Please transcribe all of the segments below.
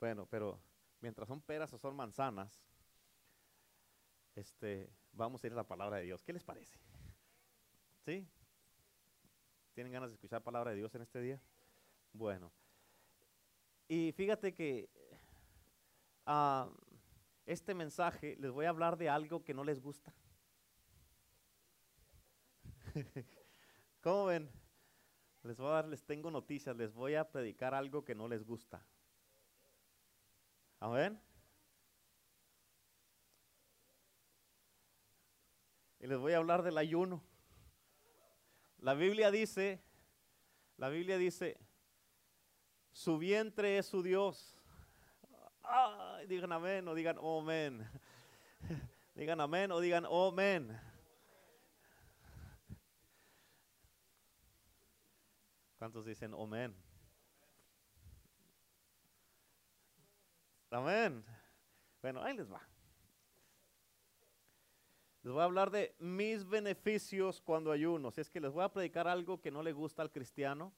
Bueno, pero mientras son peras o son manzanas, este, vamos a ir a la palabra de Dios. ¿Qué les parece? ¿Sí? ¿Tienen ganas de escuchar palabra de Dios en este día? Bueno, y fíjate que ah, este mensaje les voy a hablar de algo que no les gusta. ¿Cómo ven? Les voy a dar, les tengo noticias, les voy a predicar algo que no les gusta. Amén. Y les voy a hablar del ayuno. La Biblia dice, la Biblia dice, su vientre es su Dios. digan amén o digan oh, amén. digan amén o digan oh, amén. ¿Cuántos dicen amén? Amén. Bueno, ahí les va. Les voy a hablar de mis beneficios cuando ayuno. Si es que les voy a predicar algo que no le gusta al cristiano.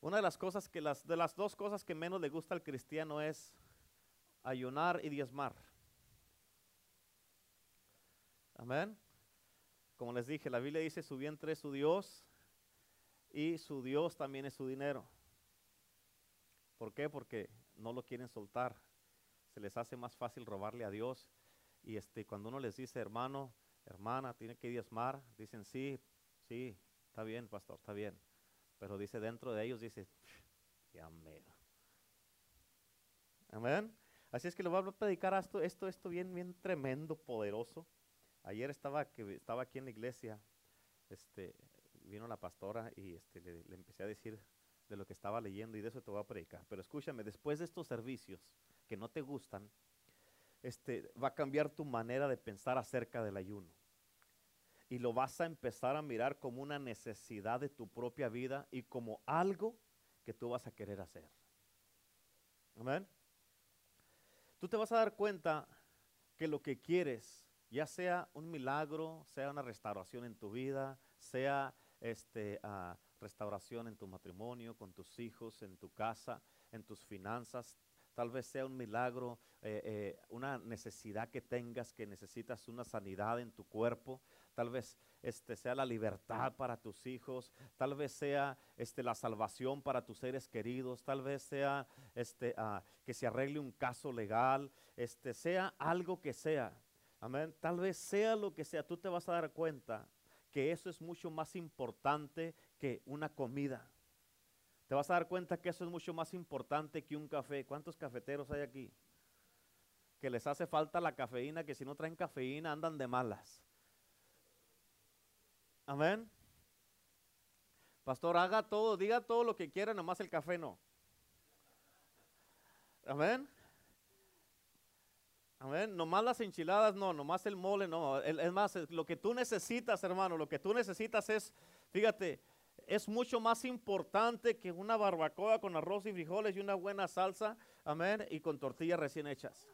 Una de las cosas que las de las dos cosas que menos le gusta al cristiano es ayunar y diezmar. Amén. Como les dije, la Biblia dice su vientre es su Dios y su Dios también es su dinero. ¿Por qué? Porque no lo quieren soltar. Se les hace más fácil robarle a Dios. Y este, cuando uno les dice, hermano, hermana, tiene que diezmar, dicen, sí, sí, está bien, pastor, está bien. Pero dice dentro de ellos, dice, ya mero. Amén. Así es que le voy a predicar esto, esto, esto bien, bien tremendo, poderoso. Ayer estaba, que, estaba aquí en la iglesia, este, vino la pastora y este, le, empecé a decir de lo que estaba leyendo y de eso te voy a predicar. Pero escúchame, después de estos servicios que no te gustan, este, va a cambiar tu manera de pensar acerca del ayuno. Y lo vas a empezar a mirar como una necesidad de tu propia vida y como algo que tú vas a querer hacer. Amén. Tú te vas a dar cuenta que lo que quieres, ya sea un milagro, sea una restauración en tu vida, sea este, restauración en tu matrimonio, con tus hijos, en tu casa, en tus finanzas. Tal vez sea un milagro, eh, eh, una necesidad que tengas, que necesitas una sanidad en tu cuerpo. Tal vez este, sea la libertad para tus hijos. Tal vez sea este, la salvación para tus seres queridos. Tal vez sea este, ah, que se arregle un caso legal. Este, sea algo que sea. Amén. Tal vez sea lo que sea. Tú te vas a dar cuenta que eso es mucho más importante que una comida. Te vas a dar cuenta que eso es mucho más importante que un café. ¿Cuántos cafeteros hay aquí? Que les hace falta la cafeína, que si no traen cafeína andan de malas. Amén. Pastor, haga todo, diga todo lo que quiera, nomás el café no. Amén. Amén. Nomás las enchiladas, no, nomás el mole, no. Es más, lo que tú necesitas, hermano, lo que tú necesitas es, fíjate, es mucho más importante que una barbacoa con arroz y frijoles y una buena salsa, amén, y con tortillas recién hechas.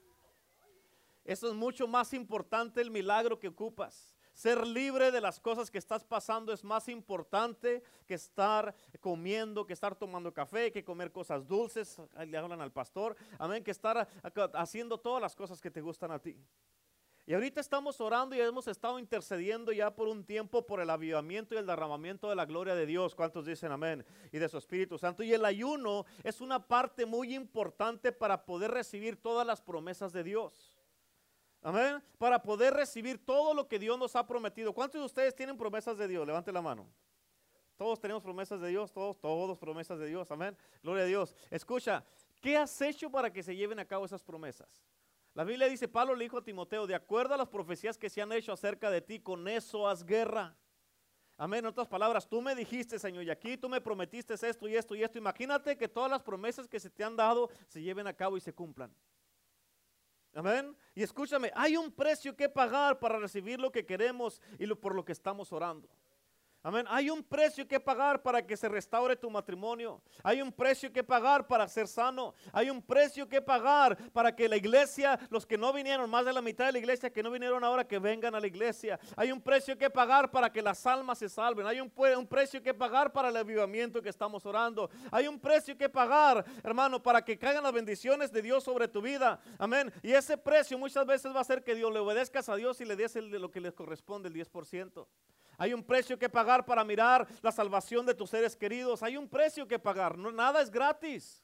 Eso es mucho más importante el milagro que ocupas. Ser libre de las cosas que estás pasando es más importante que estar comiendo, que estar tomando café, que comer cosas dulces. Le hablan al pastor. Amén. Que estar haciendo todas las cosas que te gustan a ti. Y ahorita estamos orando y hemos estado intercediendo ya por un tiempo por el avivamiento y el derramamiento de la gloria de Dios. ¿Cuántos dicen amén? Y de su Espíritu Santo. Y el ayuno es una parte muy importante para poder recibir todas las promesas de Dios. Amén. Para poder recibir todo lo que Dios nos ha prometido. ¿Cuántos de ustedes tienen promesas de Dios? Levante la mano. Todos tenemos promesas de Dios, todos, todos promesas de Dios. Amén. Gloria a Dios. Escucha, ¿qué has hecho para que se lleven a cabo esas promesas? La Biblia dice, Pablo le dijo a Timoteo, de acuerdo a las profecías que se han hecho acerca de ti, con eso haz guerra. Amén. En otras palabras, tú me dijiste, Señor, y aquí tú me prometiste esto y esto y esto. Imagínate que todas las promesas que se te han dado se lleven a cabo y se cumplan. Amén. Y escúchame, hay un precio que pagar para recibir lo que queremos y lo, por lo que estamos orando. Amén. Hay un precio que pagar para que se restaure tu matrimonio. Hay un precio que pagar para ser sano. Hay un precio que pagar para que la iglesia, los que no vinieron, más de la mitad de la iglesia que no vinieron ahora, que vengan a la iglesia. Hay un precio que pagar para que las almas se salven. Hay un, precio que pagar para el avivamiento que estamos orando. Hay un precio que pagar, hermano, para que caigan las bendiciones de Dios sobre tu vida. Amén. Y ese precio muchas veces va a ser que Dios le obedezcas a Dios y le des el, lo que le corresponde, el 10%. Hay un precio que pagar para mirar la salvación de tus seres queridos. Hay un precio que pagar. Nada es gratis.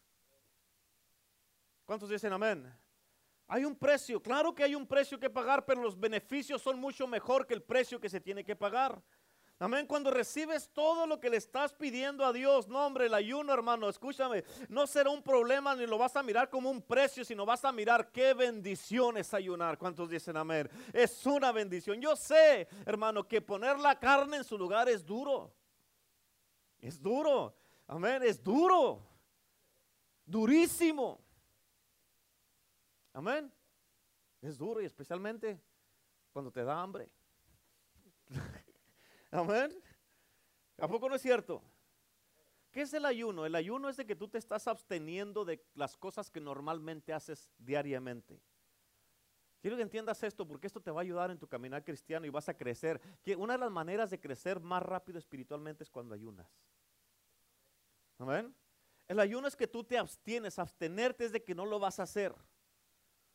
¿Cuántos dicen amén? Hay un precio, claro que hay un precio que pagar, pero los beneficios son mucho mejor que el precio que se tiene que pagar. Amén. Cuando recibes todo lo que le estás pidiendo a Dios, no hombre, el ayuno, hermano, escúchame, no será un problema ni lo vas a mirar como un precio, sino vas a mirar qué bendición es ayunar. ¿Cuántos dicen amén? Es una bendición. Yo sé, hermano, que poner la carne en su lugar es duro. Es duro. Amén, es duro. Durísimo. Amén. Es duro y especialmente cuando te da hambre. Amén. ¿A poco no es cierto? ¿Qué es el ayuno? El ayuno es de que tú te estás absteniendo de las cosas que normalmente haces diariamente. Quiero que entiendas esto porque esto te va a ayudar en tu caminar cristiano y vas a crecer. Que una de las maneras de crecer más rápido espiritualmente es cuando ayunas. Amén. El ayuno es que tú te abstienes, abstenerte es de que no lo vas a hacer.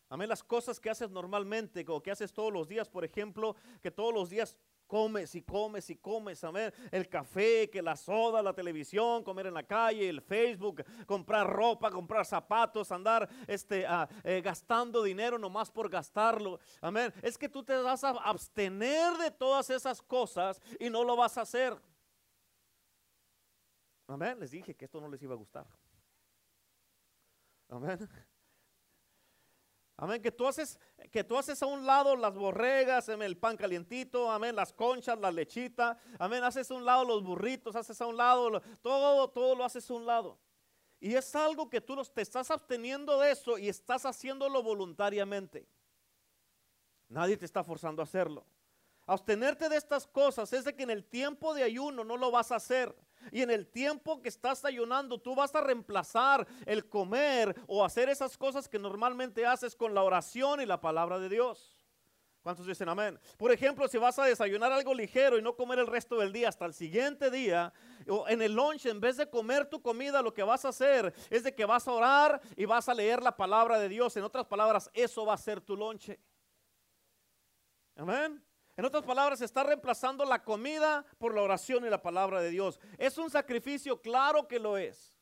Amén. Las cosas que haces normalmente, o que haces todos los días, por ejemplo, que todos los días comes y comes y comes, amén. El café, que la soda, la televisión, comer en la calle, el Facebook, comprar ropa, comprar zapatos, andar este, ah, eh, gastando dinero nomás por gastarlo, amén. Es que tú te vas a abstener de todas esas cosas y no lo vas a hacer. Amén. Les dije que esto no les iba a gustar. Amén. Amén, que tú haces, que tú haces a un lado las borregas, el pan calientito, amén, las conchas, la lechita, amén, haces a un lado los burritos, haces a un lado, todo, todo lo haces a un lado. Y es algo que tú te estás absteniendo de eso y estás haciéndolo voluntariamente. Nadie te está forzando a hacerlo. Abstenerte de estas cosas es de que en el tiempo de ayuno no lo vas a hacer. Y en el tiempo que estás ayunando, tú vas a reemplazar el comer o hacer esas cosas que normalmente haces con la oración y la palabra de Dios. ¿Cuántos dicen amén? Por ejemplo, si vas a desayunar algo ligero y no comer el resto del día hasta el siguiente día, o en el lunch, en vez de comer tu comida, lo que vas a hacer es de que vas a orar y vas a leer la palabra de Dios. En otras palabras, eso va a ser tu lonche. Amén. En otras palabras, está reemplazando la comida por la oración y la palabra de Dios. ¿Es un sacrificio? Claro que lo es.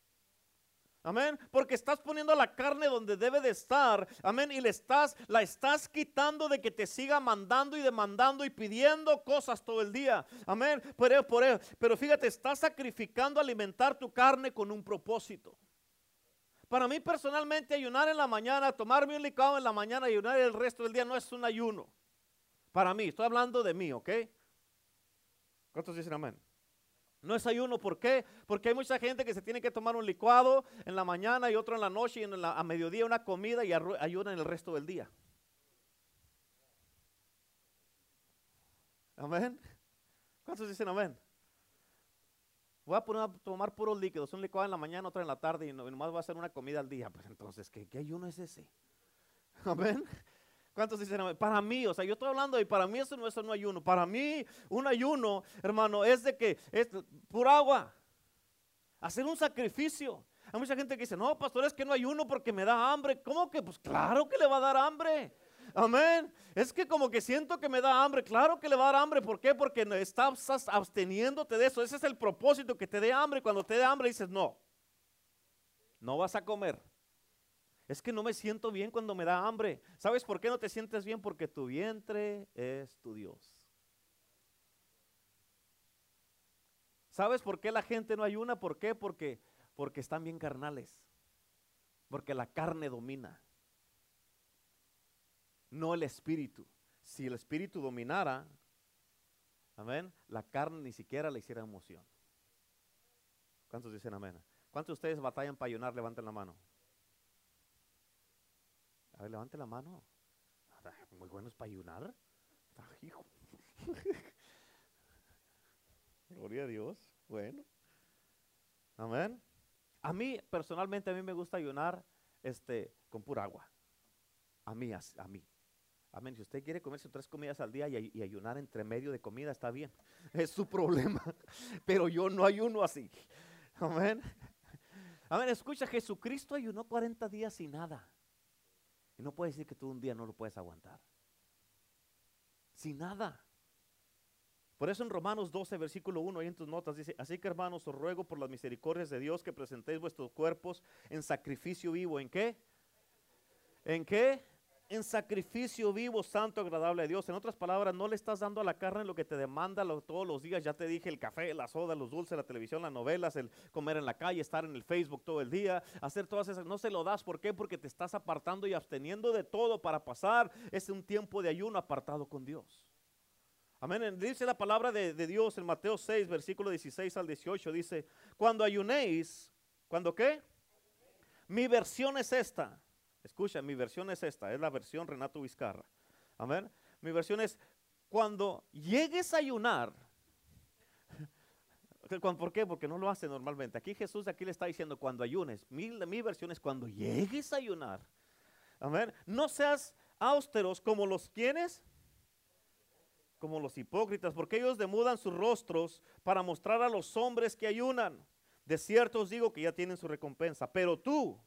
Amén. Porque estás poniendo la carne donde debe de estar. Amén. Y le estás, la estás quitando de que te siga mandando y demandando y pidiendo cosas todo el día. Amén. Pero, pero fíjate, estás sacrificando alimentar tu carne con un propósito. Para mí personalmente ayunar en la mañana, tomarme un licuado en la mañana y ayunar el resto del día no es un ayuno. Para mí, estoy hablando de mí, ¿ok? ¿Cuántos dicen amén? No es ayuno, ¿por qué? Porque hay mucha gente que se tiene que tomar un licuado en la mañana y otro en la noche y en la, a mediodía una comida y ayunan el resto del día. Amén. ¿Cuántos dicen amén? Voy a, poner, a tomar puros líquidos, un licuado en la mañana, otro en la tarde y, nomás voy a hacer una comida al día. Pues entonces, ¿qué, qué ayuno es ese? Amén. ¿Cuántos dicen Para mí, o sea, yo estoy hablando y para mí eso no es un ayuno. Para mí, un ayuno, hermano, es de que es por agua. Hacer un sacrificio. Hay mucha gente que dice, no, pastor, es que no ayuno porque me da hambre. ¿Cómo que? Pues claro que le va a dar hambre. Amén. Es que como que siento que me da hambre. Claro que le va a dar hambre. ¿Por qué? Porque estás absteniéndote de eso. Ese es el propósito, que te dé hambre. Cuando te dé hambre dices, no, no vas a comer. Es que no me siento bien cuando me da hambre. ¿Sabes por qué no te sientes bien? Porque tu vientre es tu Dios. ¿Sabes por qué la gente no ayuna? ¿Por qué? Porque, porque están bien carnales. Porque la carne domina. No el espíritu. Si el espíritu dominara, amén, la carne ni siquiera le hiciera emoción. ¿Cuántos dicen amén? ¿Cuántos de ustedes batallan para ayunar? Levanten la mano. A ver, levante la mano. Muy buenos para ayunar. Gloria a Dios. Bueno. Amén. A mí, personalmente, a mí me gusta ayunar este, con pura agua. A mí, a, a mí. Amén. Si usted quiere comerse tres comidas al día y, y, ayunar entre medio de comida, está bien. Es su problema. Pero yo no ayuno así. Amén. Amén. Escucha, Jesucristo ayunó 40 días sin nada. Y no puede decir que tú un día no lo puedes aguantar. Sin nada. Por eso en Romanos 12, versículo 1, ahí en tus notas dice, así que hermanos, os ruego por las misericordias de Dios que presentéis vuestros cuerpos en sacrificio vivo. ¿En qué? ¿En qué? En sacrificio vivo, santo, agradable a Dios. En otras palabras, no le estás dando a la carne lo que te demanda todos los días. Ya te dije, el café, la soda, los dulces, la televisión, las novelas, el comer en la calle, estar en el Facebook todo el día, hacer todas esas. No se lo das. ¿Por qué? Porque te estás apartando y absteniendo de todo para pasar. Es un tiempo de ayuno apartado con Dios. Amén. Dice la palabra de, Dios en Mateo 6, versículo 16 al 18. Dice, cuando ayunéis, ¿cuando qué? Mi versión es esta. Escucha, mi versión es esta. Es la versión Renato Vizcarra. Amén. Mi versión es, cuando llegues a ayunar, ¿por qué? Porque no lo hace normalmente. Aquí Jesús aquí le está diciendo, cuando ayunes. Mi, mi versión es, cuando llegues a ayunar. Amén. No seas austeros como los quienes como los hipócritas, porque ellos demudan sus rostros para mostrar a los hombres que ayunan. De cierto os digo que ya tienen su recompensa. Pero tú,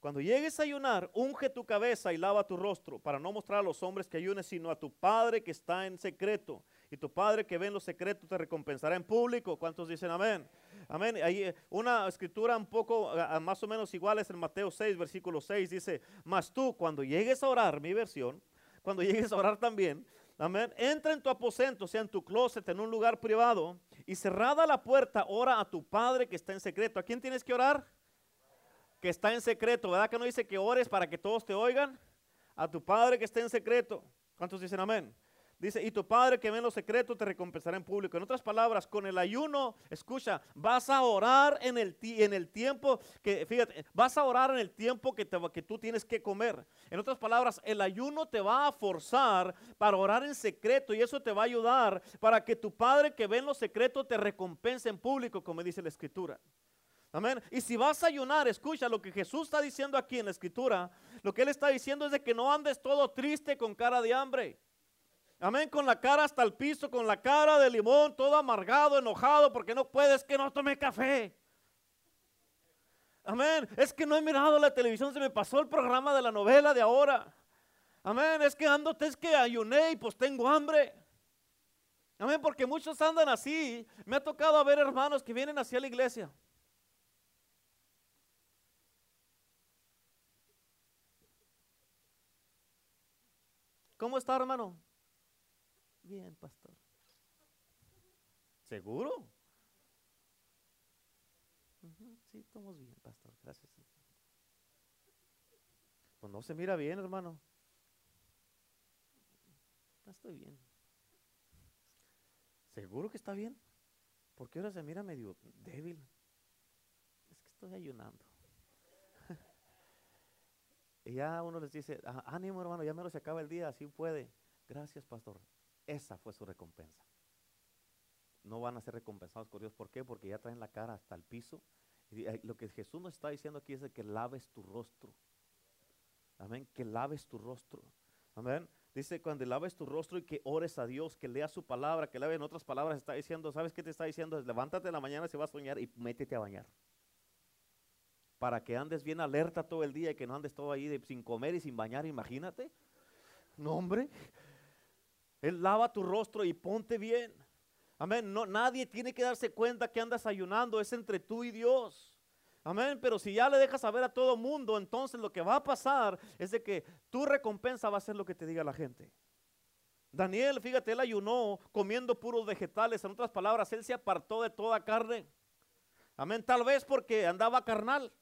cuando llegues a ayunar, unge tu cabeza y lava tu rostro, para no mostrar a los hombres que ayunes, sino a tu Padre que está en secreto. Y tu Padre que ve en los secretos te recompensará en público. ¿Cuántos dicen amén? Amén. Hay eh, una escritura un poco más o menos igual es en Mateo 6, versículo 6. Dice, mas tú cuando llegues a orar, mi versión, cuando llegues a orar también, Amén. Entra en tu aposento, sea en tu closet, en un lugar privado, y cerrada la puerta, ora a tu Padre que está en secreto. ¿A quién tienes que orar? Que está en secreto. ¿Verdad que no dice que ores para que todos te oigan? A tu Padre que está en secreto. ¿Cuántos dicen amén? Dice, y tu Padre que ve en los secretos te recompensará en público. En otras palabras, con el ayuno, escucha, vas a orar en el, en el tiempo que, fíjate, vas a orar en el tiempo que, te, que tú tienes que comer. En otras palabras, el ayuno te va a forzar para orar en secreto y eso te va a ayudar para que tu Padre que ve en los secretos te recompense en público, como dice la Escritura. Amén. Y si vas a ayunar, escucha lo que Jesús está diciendo aquí en la Escritura. Lo que Él está diciendo es de que no andes todo triste con cara de hambre. Amén, con la cara hasta el piso, con la cara de limón, todo amargado, enojado, porque no puedes que no tome café. Amén, es que no he mirado la televisión, se me pasó el programa de la novela de ahora. Amén, es que ando, es que ayuné y pues tengo hambre. Amén, porque muchos andan así. Me ha tocado ver hermanos que vienen hacia la iglesia. ¿Cómo está, hermano? Bien, pastor. ¿Seguro? Sí, estamos bien, pastor. Gracias. Pues no se mira bien, hermano. No estoy bien. ¿Seguro que está bien? ¿Por qué ahora se mira medio débil? Es que estoy ayunando. Y ya uno les dice, ah, ánimo hermano, ya menos se acaba el día, así puede. Gracias, pastor. Esa fue su recompensa. No van a ser recompensados por Dios. ¿Por qué? Porque ya traen la cara hasta el piso. Y lo que Jesús nos está diciendo aquí es que laves tu rostro. Amén. Que laves tu rostro. Amén. Dice cuando laves tu rostro y que ores a Dios, que leas su palabra, que laves en otras palabras, está diciendo, ¿sabes qué te está diciendo? levántate en la mañana si vas a soñar y métete a bañar. Para que andes bien alerta todo el día y que no andes todo ahí sin comer y sin bañar, imagínate. No, hombre. Él lava tu rostro y ponte bien. Amén. No, nadie tiene que darse cuenta que andas ayunando. Es entre tú y Dios. Amén. Pero si ya le dejas saber a todo mundo, entonces lo que va a pasar es de que tu recompensa va a ser lo que te diga la gente. Daniel, fíjate, él ayunó comiendo puros vegetales. En otras palabras, él se apartó de toda carne. Amén. Tal vez porque andaba carnal.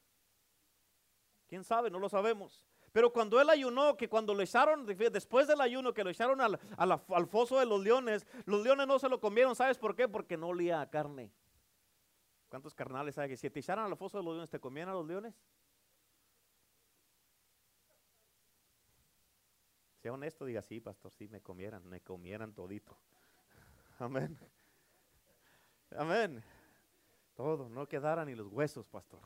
¿Quién sabe? No lo sabemos. Pero cuando él ayunó, que cuando lo echaron, después del ayuno, que lo echaron al, al, foso de los leones, los leones no se lo comieron. ¿Sabes por qué? Porque no olía a carne. ¿Cuántos carnales hay que si te echaran al foso de los leones, te comían a los leones? Sea honesto, diga, sí, pastor, sí, me comieran, me comieran todito. Amén. Amén. Todo, no quedaran ni los huesos, pastor.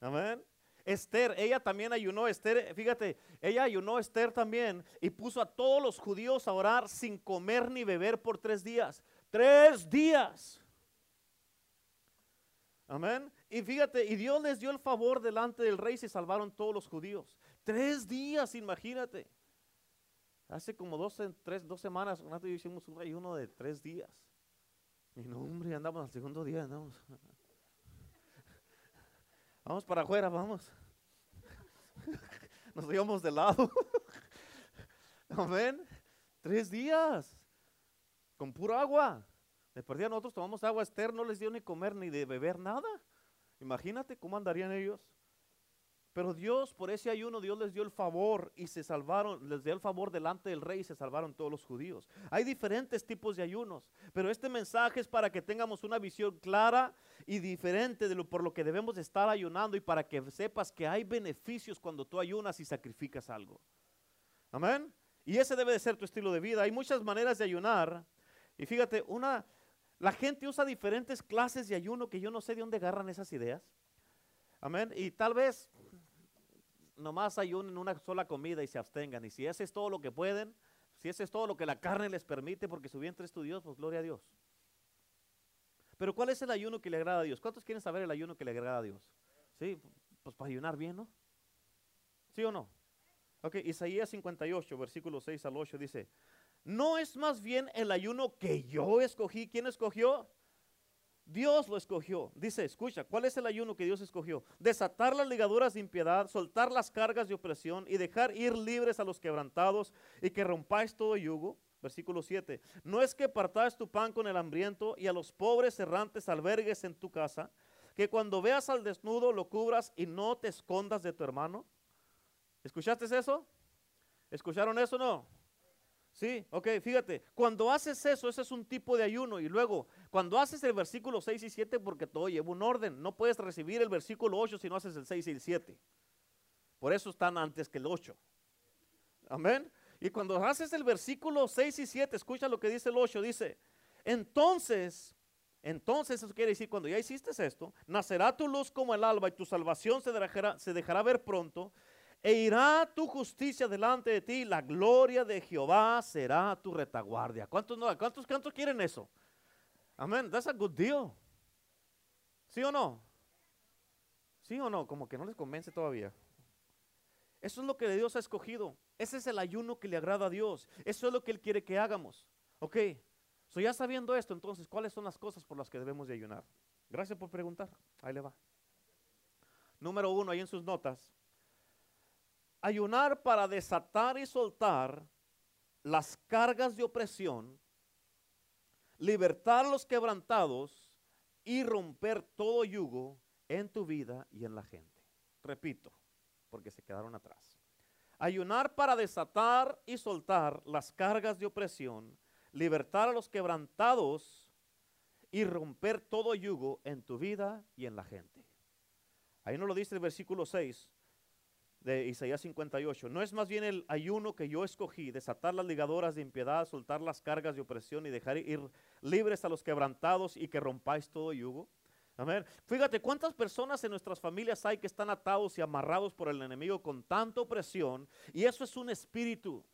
Amén. Esther, ella también ayunó, Esther, fíjate, ella ayunó Esther también y puso a todos los judíos a orar sin comer ni beber por tres días. Tres días. Amén. Y fíjate, y Dios les dio el favor delante del rey y se salvaron todos los judíos. Tres días, imagínate. Hace como dos, tres, dos semanas, nosotros hicimos un ayuno de tres días. Y no, hombre, andamos al segundo día, andamos. Vamos para afuera, vamos. Nos íbamos de lado. Amén. Tres días. Con pura agua. De perdida nosotros tomamos agua. Esther no les dio ni comer ni de beber nada. Imagínate cómo andarían ellos. Pero Dios, por ese ayuno, Dios les dio el favor y se salvaron, les dio el favor delante del rey y se salvaron todos los judíos. Hay diferentes tipos de ayunos, pero este mensaje es para que tengamos una visión clara y diferente de lo por lo que debemos estar ayunando y para que sepas que hay beneficios cuando tú ayunas y sacrificas algo. Amén. Y ese debe de ser tu estilo de vida. Hay muchas maneras de ayunar. Y fíjate, una, la gente usa diferentes clases de ayuno que yo no sé de dónde agarran esas ideas. Amén. Y tal vez nomás ayunen una sola comida y se abstengan. Y si ese es todo lo que pueden, si ese es todo lo que la carne les permite, porque su vientre es tu Dios, pues gloria a Dios. Pero ¿cuál es el ayuno que le agrada a Dios? ¿Cuántos quieren saber el ayuno que le agrada a Dios? Sí, pues para ayunar bien, ¿no? ¿Sí o no? Ok, Isaías 58, versículo 6 al 8 dice, ¿no es más bien el ayuno que yo escogí? ¿Quién escogió? Dios lo escogió. Dice, escucha, ¿cuál es el ayuno que Dios escogió? Desatar las ligaduras de impiedad, soltar las cargas de opresión y dejar ir libres a los quebrantados y que rompáis todo yugo. Versículo 7. No es que partáis tu pan con el hambriento y a los pobres errantes albergues en tu casa, que cuando veas al desnudo lo cubras y no te escondas de tu hermano. ¿Escuchaste eso? ¿Escucharon eso o no? Sí, ok, fíjate, cuando haces eso, ese es un tipo de ayuno. Y luego, cuando haces el versículo 6 y 7, porque todo lleva un orden, no puedes recibir el versículo 8 si no haces el 6 y el 7. Por eso están antes que el 8. Amén. Y cuando haces el versículo 6 y 7, escucha lo que dice el 8, dice, entonces, entonces eso quiere decir, cuando ya hiciste esto, nacerá tu luz como el alba y tu salvación se dejará, se dejará ver pronto e irá tu justicia delante de ti, la gloria de Jehová será tu retaguardia. ¿Cuántos, cuántos quieren eso? Amén, that's a good deal. ¿Sí o no? ¿Sí o no? Como que no les convence todavía. Eso es lo que Dios ha escogido. Ese es el ayuno que le agrada a Dios. Eso es lo que Él quiere que hagamos. Ok. So ya sabiendo esto, entonces, ¿cuáles son las cosas por las que debemos de ayunar? Gracias por preguntar. Ahí le va. Número uno, ahí en sus notas. Ayunar para desatar y soltar las cargas de opresión, libertar los quebrantados y romper todo yugo en tu vida y en la gente. Repito, porque se quedaron atrás. Ayunar para desatar y soltar las cargas de opresión, libertar a los quebrantados y romper todo yugo en tu vida y en la gente. Ahí nos lo dice el versículo 6 de Isaías 58. No es más bien el ayuno que yo escogí, desatar las ligadoras de impiedad, soltar las cargas de opresión y dejar ir libres a los quebrantados y que rompáis todo yugo. Amén. Fíjate cuántas personas en nuestras familias hay que están atados y amarrados por el enemigo con tanta opresión y eso es un espíritu.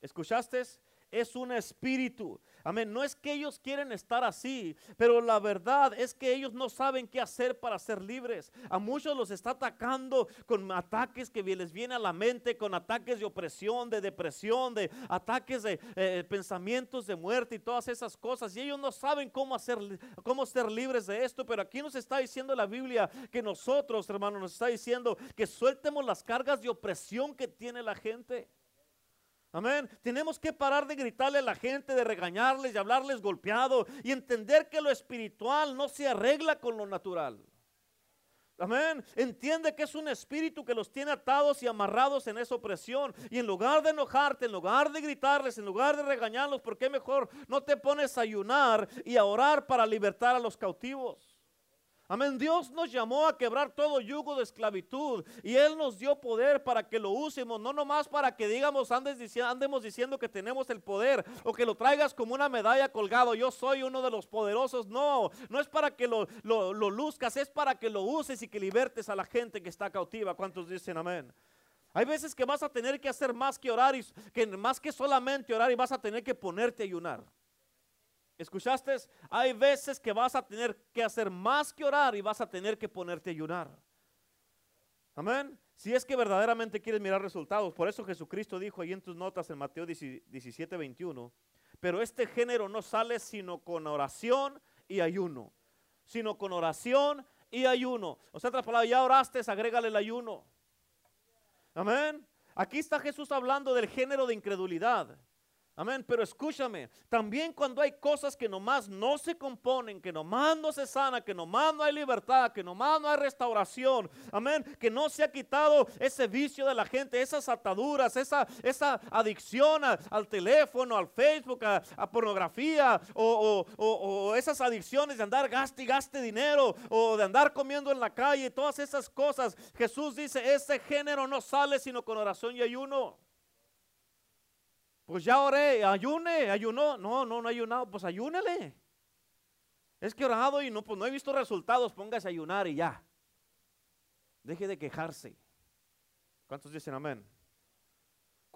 ¿Escuchaste? Es un espíritu. Amén. No es que ellos quieren estar así, pero la verdad es que ellos no saben qué hacer para ser libres. A muchos los está atacando con ataques que les viene a la mente, con ataques de opresión, de depresión, de ataques de eh, pensamientos de muerte y todas esas cosas. Y ellos no saben cómo hacer, cómo ser libres de esto. Pero aquí nos está diciendo la Biblia que nosotros, hermanos, nos está diciendo que sueltemos las cargas de opresión que tiene la gente. Amén. Tenemos que parar de gritarle a la gente, de regañarles, y hablarles golpeado y entender que lo espiritual no se arregla con lo natural. Amén. Entiende que es un espíritu que los tiene atados y amarrados en esa opresión. Y en lugar de enojarte, en lugar de gritarles, en lugar de regañarlos, ¿por qué mejor no te pones a ayunar y a orar para libertar a los cautivos? Amén. Dios nos llamó a quebrar todo yugo de esclavitud y Él nos dio poder para que lo usemos, no nomás para que digamos, andes andemos diciendo que tenemos el poder o que lo traigas como una medalla colgado. Yo soy uno de los poderosos. No, no es para que lo, lo, lo luzcas, es para que lo uses y que libertes a la gente que está cautiva. ¿Cuántos dicen amén? Hay veces que vas a tener que hacer más que orar y que más que solamente orar y vas a tener que ponerte a ayunar. ¿Escuchaste? Hay veces que vas a tener que hacer más que orar y vas a tener que ponerte a ayunar. Amén. Si es que verdaderamente quieres mirar resultados. Por eso Jesucristo dijo ahí en tus notas en Mateo 17, 21. Pero este género no sale sino con oración y ayuno. Sino con oración y ayuno. O sea, otra palabra, ya oraste, agrégale el ayuno. Amén. Aquí está Jesús hablando del género de incredulidad. Amén, pero escúchame, también cuando hay cosas que nomás no se componen, que nomás no se sana, que nomás no hay libertad, que nomás no hay restauración, amén, que no se ha quitado ese vicio de la gente, esas ataduras, esa, esa adicción al teléfono, al Facebook, a, pornografía, o, o, esas adicciones de andar gaste y gaste dinero, o de andar comiendo en la calle, todas esas cosas. Jesús dice, ese género no sale sino con oración y ayuno. Pues ya oré, ayune, ayunó. No, no, no ayunado, pues ayúnele. Es que orado y no, pues no he visto resultados, póngase a ayunar y ya. Deje de quejarse. ¿Cuántos dicen amén?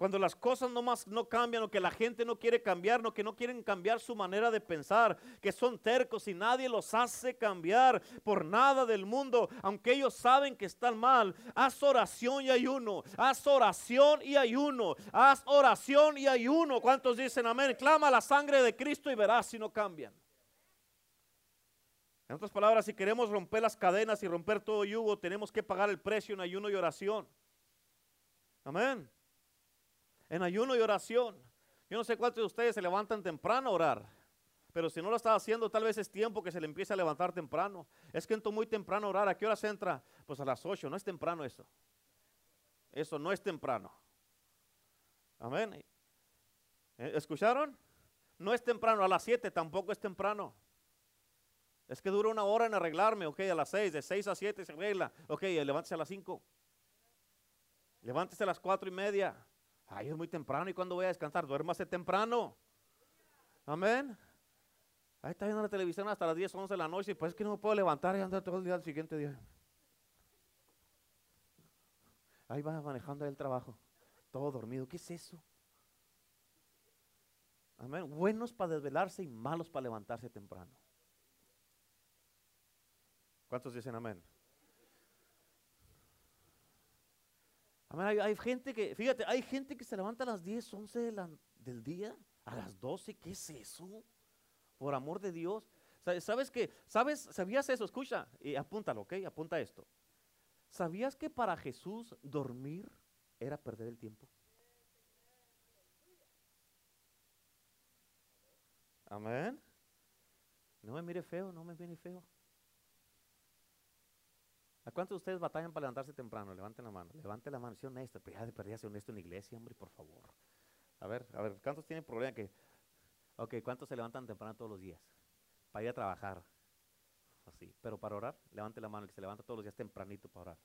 Cuando las cosas no más no cambian o que la gente no quiere cambiar, no que no quieren cambiar su manera de pensar, que son tercos y nadie los hace cambiar por nada del mundo, aunque ellos saben que están mal. Haz oración y ayuno, haz oración y ayuno, haz oración y ayuno. ¿Cuántos dicen amén? Clama la sangre de Cristo y verás si no cambian. En otras palabras, si queremos romper las cadenas y romper todo yugo, tenemos que pagar el precio en ayuno y oración. Amén en ayuno y oración. Yo no sé cuántos de ustedes se levantan temprano a orar, pero si no lo está haciendo, tal vez es tiempo que se le empiece a levantar temprano. Es que entro muy temprano a orar. ¿A qué hora se entra? Pues a las 8. No es temprano eso. Eso no es temprano. Amén. ¿Eh? ¿Escucharon? No es temprano. A las 7 tampoco es temprano. Es que dura una hora en arreglarme. Ok, a las 6, de 6 a 7 se arregla. Ok, levántese a las 5. Levántese a las 4 y media. Ay, es muy temprano. ¿Y cuándo voy a descansar? Duérmase temprano. Amén. Ahí está viendo la televisión hasta las 10, 11 de la noche. Y pues es que no me puedo levantar y andar todo el día al siguiente día. Ahí va manejando el trabajo. Todo dormido. ¿Qué es eso? Amén. Buenos para desvelarse y malos para levantarse temprano. ¿Cuántos dicen amén? Hay, gente que, fíjate, hay gente que se levanta a las 10, 11 del día, a las 12, ¿qué es eso? Por amor de Dios. ¿Sabes qué? ¿Sabes? ¿Sabías eso? Escucha y apúntalo, ¿ok? Apunta esto. ¿Sabías que para Jesús dormir era perder el tiempo? Amén. No me mire feo, no me mire feo. ¿A cuántos de ustedes batallan para levantarse temprano? Levanten la mano. Levanten la mano. Sea honesto. Pero ya de perdida ser honesto en iglesia, hombre, por favor. A ver, a ver, ¿cuántos tienen problema que... Ok, ¿cuántos se levantan temprano todos los días? Para ir a trabajar. Así. Pero para orar, levante la mano. El que se levanta todos los días tempranito para orar.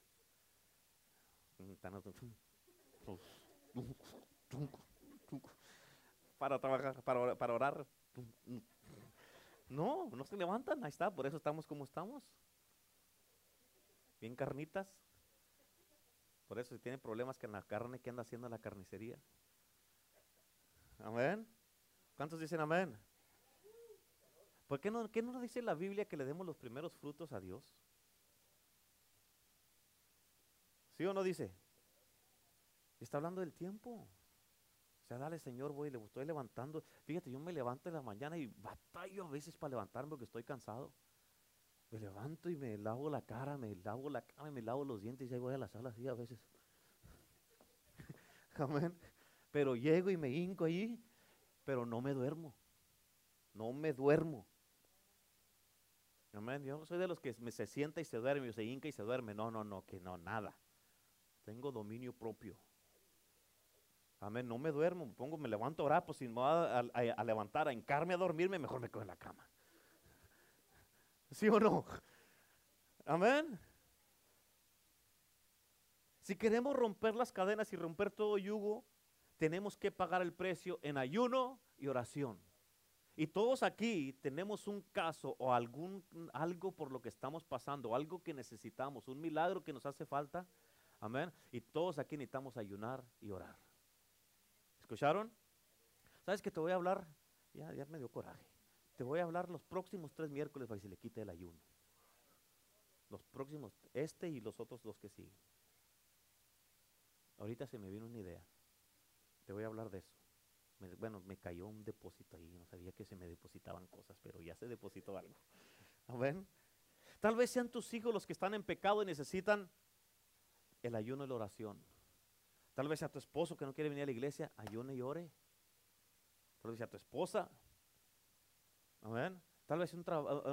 Para trabajar, para, para orar. No, no se levantan. Ahí está. Por eso estamos como estamos bien carnitas. Por eso si tiene problemas con la carne, ¿qué anda haciendo la carnicería? Amén. ¿Cuántos dicen amén? ¿Por qué no, qué no dice la Biblia que le demos los primeros frutos a Dios? ¿Sí o no dice? Está hablando del tiempo. O sea, dale Señor, voy, le estoy levantando. Fíjate, yo me levanto en la mañana y batallo a veces para levantarme porque estoy cansado. Me levanto y me lavo la cara, me lavo la cara, me lavo los dientes y ahí voy a la sala así a veces. Amén. Pero llego y me hinco ahí, pero no me duermo. No me duermo. Amén. Yo soy de los que se sienta y se duerme, o se hinca y se duerme. No, no, no, que no, nada. Tengo dominio propio. Amén. No me duermo, me pongo, me levanto a orar, pues si me voy a, levantar, a encarme a dormirme, mejor me quedo en la cama. ¿Sí o no? Amén. Si queremos romper las cadenas y romper todo yugo, tenemos que pagar el precio en ayuno y oración. Y todos aquí tenemos un caso o algún algo por lo que estamos pasando, algo que necesitamos, un milagro que nos hace falta. Amén. Y todos aquí necesitamos ayunar y orar. ¿Escucharon? ¿Sabes que te voy a hablar? Ya, ya me dio coraje. Te voy a hablar los próximos tres miércoles para que se le quite el ayuno. Los próximos, este y los otros dos que siguen. Ahorita se me vino una idea. Te voy a hablar de eso. bueno, me cayó un depósito ahí. No sabía que se me depositaban cosas, pero ya se depositó algo. ¿Ven? Tal vez sean tus hijos los que están en pecado y necesitan el ayuno y la oración. Tal vez sea tu esposo que no quiere venir a la iglesia, ayune y ore. Tal vez sea tu esposa. Amén. Tal vez un,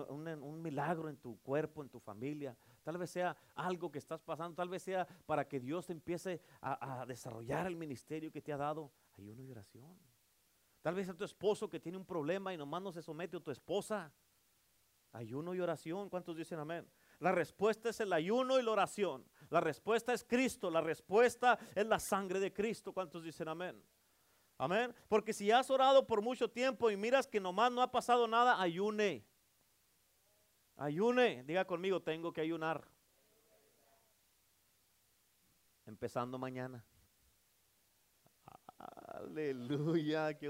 un, un, milagro en tu cuerpo, en tu familia. Tal vez sea algo que estás pasando. Tal vez sea para que Dios empiece a, desarrollar el ministerio que te ha dado. Ayuno y oración. Tal vez sea tu esposo que tiene un problema y nomás no se somete a tu esposa. Ayuno y oración. ¿Cuántos dicen amén? La respuesta es el ayuno y la oración. La respuesta es Cristo. La respuesta es la sangre de Cristo. ¿Cuántos dicen amén? Amén. Porque si has orado por mucho tiempo y miras que nomás no ha pasado nada, ayune. Ayune. Diga conmigo, tengo que ayunar. Empezando mañana. Aleluya. Que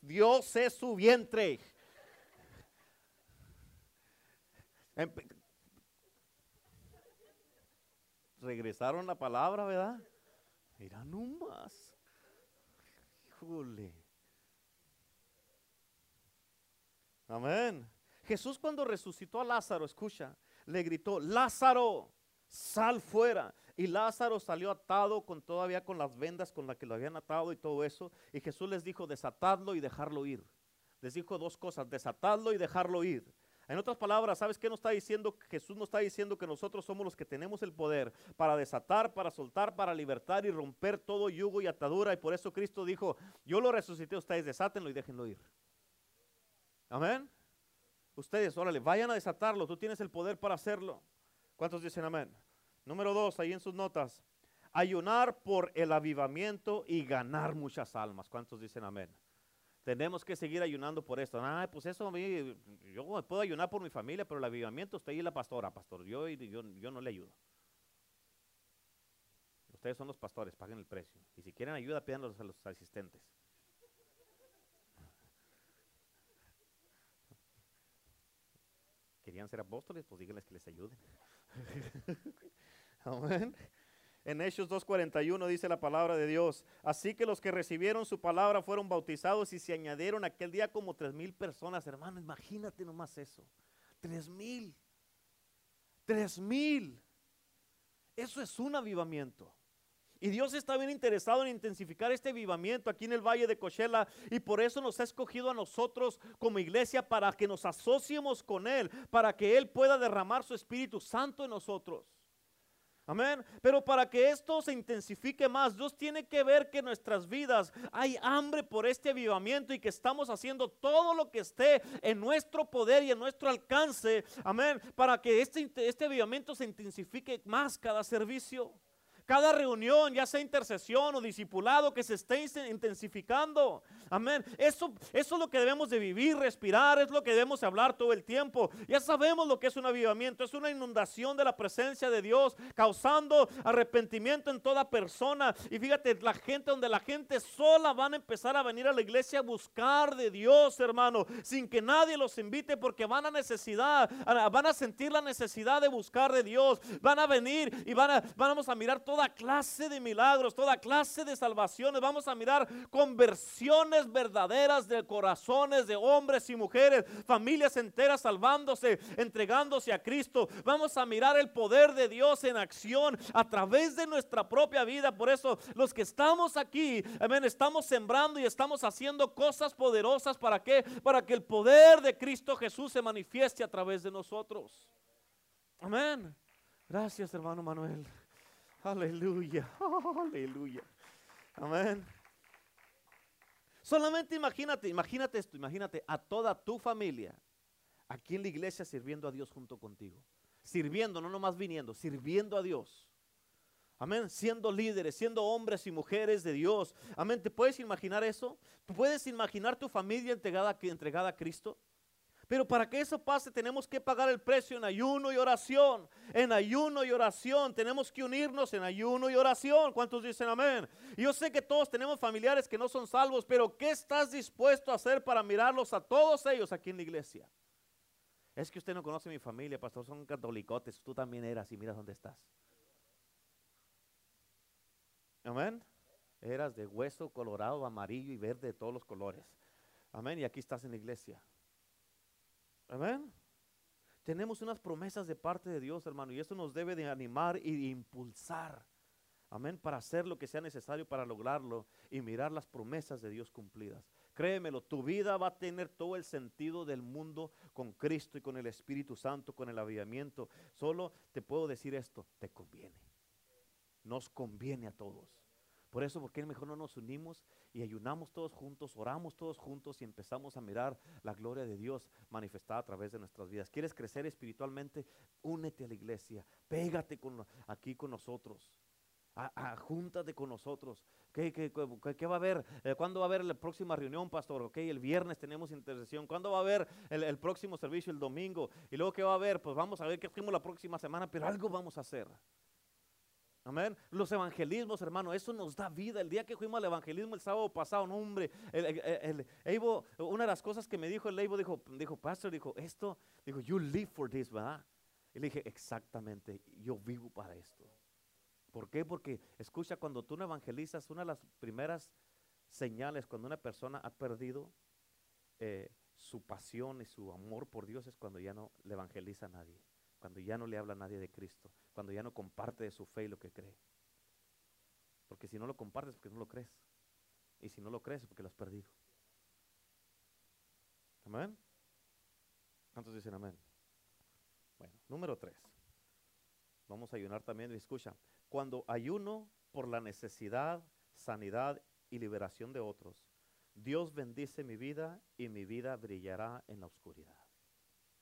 Dios es su vientre. Regresaron la palabra, ¿verdad? Mira Amén. Jesús cuando resucitó a Lázaro, escucha, le gritó, Lázaro, sal fuera. Y Lázaro salió atado con todavía con las vendas con las que lo habían atado y todo eso. Y Jesús les dijo, desatadlo y dejarlo ir. Les dijo dos cosas, desatadlo y dejarlo ir. En otras palabras, ¿sabes qué nos está diciendo? Jesús nos está diciendo que nosotros somos los que tenemos el poder para desatar, para soltar, para libertar y romper todo yugo y atadura. Y por eso Cristo dijo, yo lo resucité, ustedes desátenlo y déjenlo ir. Amén. Ustedes, órale, vayan a desatarlo, tú tienes el poder para hacerlo. ¿Cuántos dicen amén? Número dos, ahí en sus notas, ayunar por el avivamiento y ganar muchas almas. ¿Cuántos dicen amén? Tenemos que seguir ayunando por esto. Ah, pues eso yo puedo ayunar por mi familia, pero el avivamiento usted y la pastora, pastor. Yo, yo, yo no le ayudo. Ustedes son los pastores, paguen el precio. Y si quieren ayuda, pídanlos a los asistentes. ¿Querían ser apóstoles? Pues díganles que les ayuden. Amén. En Hechos 2.41 dice la palabra de Dios. Así que los que recibieron su palabra fueron bautizados y se añadieron aquel día como tres mil personas. Hermano, imagínate nomás eso. Tres mil. Tres mil. Eso es un avivamiento. Y Dios está bien interesado en intensificar este avivamiento aquí en el Valle de Cochela y por eso nos ha escogido a nosotros como iglesia para que nos asociemos con Él, para que Él pueda derramar su Espíritu Santo en nosotros. Amén. Pero para que esto se intensifique más, Dios tiene que ver que en nuestras vidas hay hambre por este avivamiento y que estamos haciendo todo lo que esté en nuestro poder y en nuestro alcance. Amén. Para que este, este avivamiento se intensifique más cada servicio. Cada reunión, ya sea intercesión o discipulado, que se esté intensificando. Amén. Eso, eso es lo que debemos de vivir, respirar, es lo que debemos hablar todo el tiempo. Ya sabemos lo que es un avivamiento, es una inundación de la presencia de Dios, causando arrepentimiento en toda persona. Y fíjate, la gente donde la gente sola van a empezar a venir a la iglesia a buscar de Dios, hermano, sin que nadie los invite, porque van a necesidad, van a sentir la necesidad de buscar de Dios. Van a venir y van a, vamos a mirar todo toda clase de milagros, toda clase de salvaciones. Vamos a mirar conversiones verdaderas de corazones de hombres y mujeres, familias enteras salvándose, entregándose a Cristo. Vamos a mirar el poder de Dios en acción a través de nuestra propia vida. Por eso los que estamos aquí, amén, estamos sembrando y estamos haciendo cosas poderosas. ¿Para qué? Para que el poder de Cristo Jesús se manifieste a través de nosotros. Amén. Gracias, hermano Manuel. Aleluya, aleluya. Amén. Solamente imagínate, imagínate esto, imagínate a toda tu familia aquí en la iglesia sirviendo a Dios junto contigo. sirviendo, no nomás viniendo, sirviendo a Dios. Amén, siendo líderes, siendo hombres y mujeres de Dios. Amén, ¿te puedes imaginar eso? ¿Puedes imaginar tu familia entregada, entregada a Cristo? Pero para que eso pase tenemos que pagar el precio en ayuno y oración. En ayuno y oración. Tenemos que unirnos en ayuno y oración. ¿Cuántos dicen amén? yo sé que todos tenemos familiares que no son salvos, pero ¿qué estás dispuesto a hacer para mirarlos a todos ellos aquí en la iglesia? Es que usted no conoce mi familia, pastor, son catolicotes. Tú también eras y mira dónde estás. Amén. Eras de hueso colorado, amarillo y verde de todos los colores. Amén. Y aquí estás en la iglesia. Amén. Tenemos unas promesas de parte de Dios, hermano, y eso nos debe de animar y de impulsar. Amén, para hacer lo que sea necesario para lograrlo y mirar las promesas de Dios cumplidas. Créemelo, tu vida va a tener todo el sentido del mundo con Cristo y con el Espíritu Santo, con el avivamiento. Solo te puedo decir esto, te conviene. Nos conviene a todos. Por eso, ¿por qué mejor no nos unimos y ayunamos todos juntos, oramos todos juntos y empezamos a mirar la gloria de Dios manifestada a través de nuestras vidas? ¿Quieres crecer espiritualmente? Únete a la iglesia, pégate con, aquí con nosotros. Júntate con nosotros. ¿Qué, qué, qué, va a haber? Eh, ¿Cuándo va a haber la próxima reunión, pastor? Ok, el viernes tenemos intercesión. ¿Cuándo va a haber el, el, próximo servicio el domingo? Y luego, ¿qué va a haber? Pues vamos a ver qué hacemos la próxima semana, pero algo vamos a hacer. Amén. Los evangelismos, hermano, eso nos da vida. El día que fuimos al evangelismo el sábado pasado, no, hombre, el, una de las cosas que me dijo el Evo, dijo, dijo, pastor, dijo, esto, dijo, you live for this, ¿verdad? Y le dije, exactamente, yo vivo para esto. ¿Por qué? Porque, escucha, cuando tú no evangelizas, una de las primeras señales cuando una persona ha perdido eh, su pasión y su amor por Dios es cuando ya no le evangeliza a nadie cuando ya no le habla a nadie de Cristo, cuando ya no comparte de su fe y lo que cree. Porque si no lo compartes, porque no lo crees. Y si no lo crees, porque lo has perdido. Amén. ¿Cuántos dicen amén? Bueno, número tres. Vamos a ayunar también. Escucha, cuando ayuno por la necesidad, sanidad y liberación de otros, Dios bendice mi vida y mi vida brillará en la oscuridad.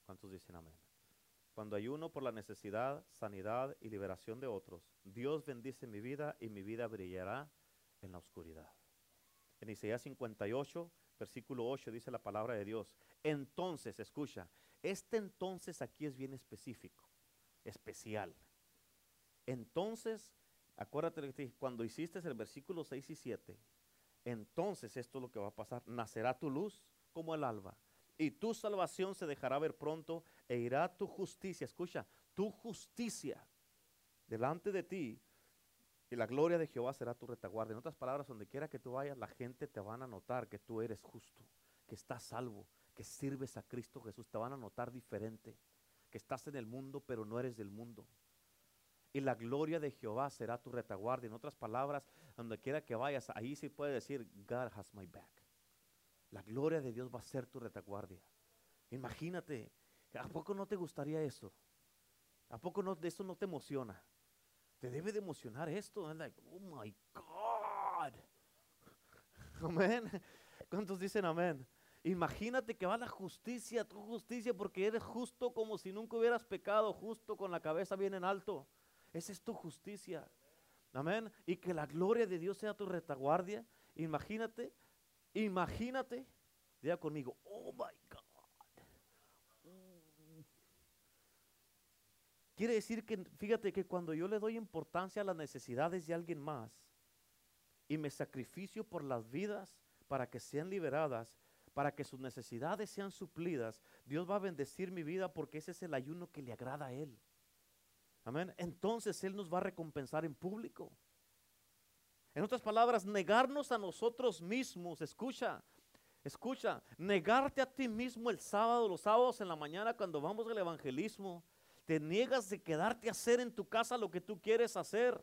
¿Cuántos dicen amén? Cuando ayuno por la necesidad, sanidad y liberación de otros, Dios bendice mi vida y mi vida brillará en la oscuridad. En Isaías 58, versículo 8 dice la palabra de Dios. Entonces, escucha, este entonces aquí es bien específico, especial. Entonces, acuérdate que cuando hiciste el versículo 6 y 7, entonces esto es lo que va a pasar. Nacerá tu luz como el alba y tu salvación se dejará ver pronto e irá tu justicia, escucha, tu justicia delante de ti y la gloria de Jehová será tu retaguardia. En otras palabras, donde quiera que tú vayas, la gente te van a notar que tú eres justo, que estás salvo, que sirves a Cristo Jesús, te van a notar diferente, que estás en el mundo pero no eres del mundo. Y la gloria de Jehová será tu retaguardia. En otras palabras, donde quiera que vayas, ahí sí puede decir, God has my back. La gloria de Dios va a ser tu retaguardia. Imagínate, ¿a poco no te gustaría eso? ¿A poco no, de eso no te emociona? Te debe de emocionar esto. oh my God. Amén. ¿Cuántos dicen amén? Imagínate que va la justicia, tu justicia, porque eres justo como si nunca hubieras pecado, justo con la cabeza bien en alto. Esa es tu justicia. Amén. Y que la gloria de Dios sea tu retaguardia. Imagínate Imagínate, diga conmigo, oh my God. Quiere decir que, fíjate que cuando yo le doy importancia a las necesidades de alguien más y me sacrificio por las vidas para que sean liberadas, para que sus necesidades sean suplidas, Dios va a bendecir mi vida porque ese es el ayuno que le agrada a Él. Amén. Entonces Él nos va a recompensar en público. En otras palabras, negarnos a nosotros mismos, escucha, escucha, negarte a ti mismo el sábado, los sábados en la mañana cuando vamos al evangelismo, te niegas de quedarte a hacer en tu casa lo que tú quieres hacer,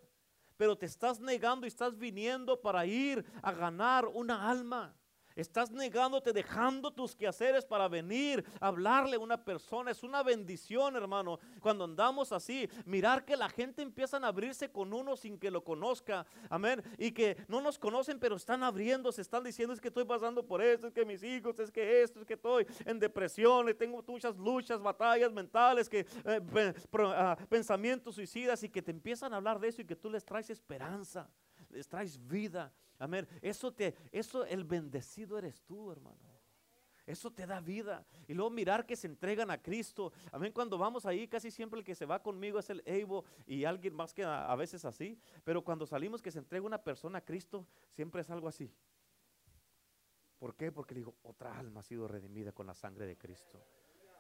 pero te estás negando y estás viniendo para ir a ganar una alma. Estás negándote, dejando tus quehaceres para venir a hablarle a una persona. Es una bendición, hermano, cuando andamos así. Mirar que la gente empieza a abrirse con uno sin que lo conozca. Amén. Y que no nos conocen, pero están abriendo, se están diciendo es que estoy pasando por esto, es que mis hijos, es que esto, es que estoy en depresión, tengo muchas luchas, batallas mentales, que eh, ah, pensamientos suicidas y que te empiezan a hablar de eso y que tú les traes esperanza, les traes vida. Amén. Eso te, eso el bendecido eres tú, hermano. Eso te da vida. Y luego mirar que se entregan a Cristo. Amén. Cuando vamos ahí, casi siempre el que se va conmigo es el Evo y alguien más que a, veces así. Pero cuando salimos que se entrega una persona a Cristo, siempre es algo así. ¿Por qué? Porque le digo, otra alma ha sido redimida con la sangre de Cristo.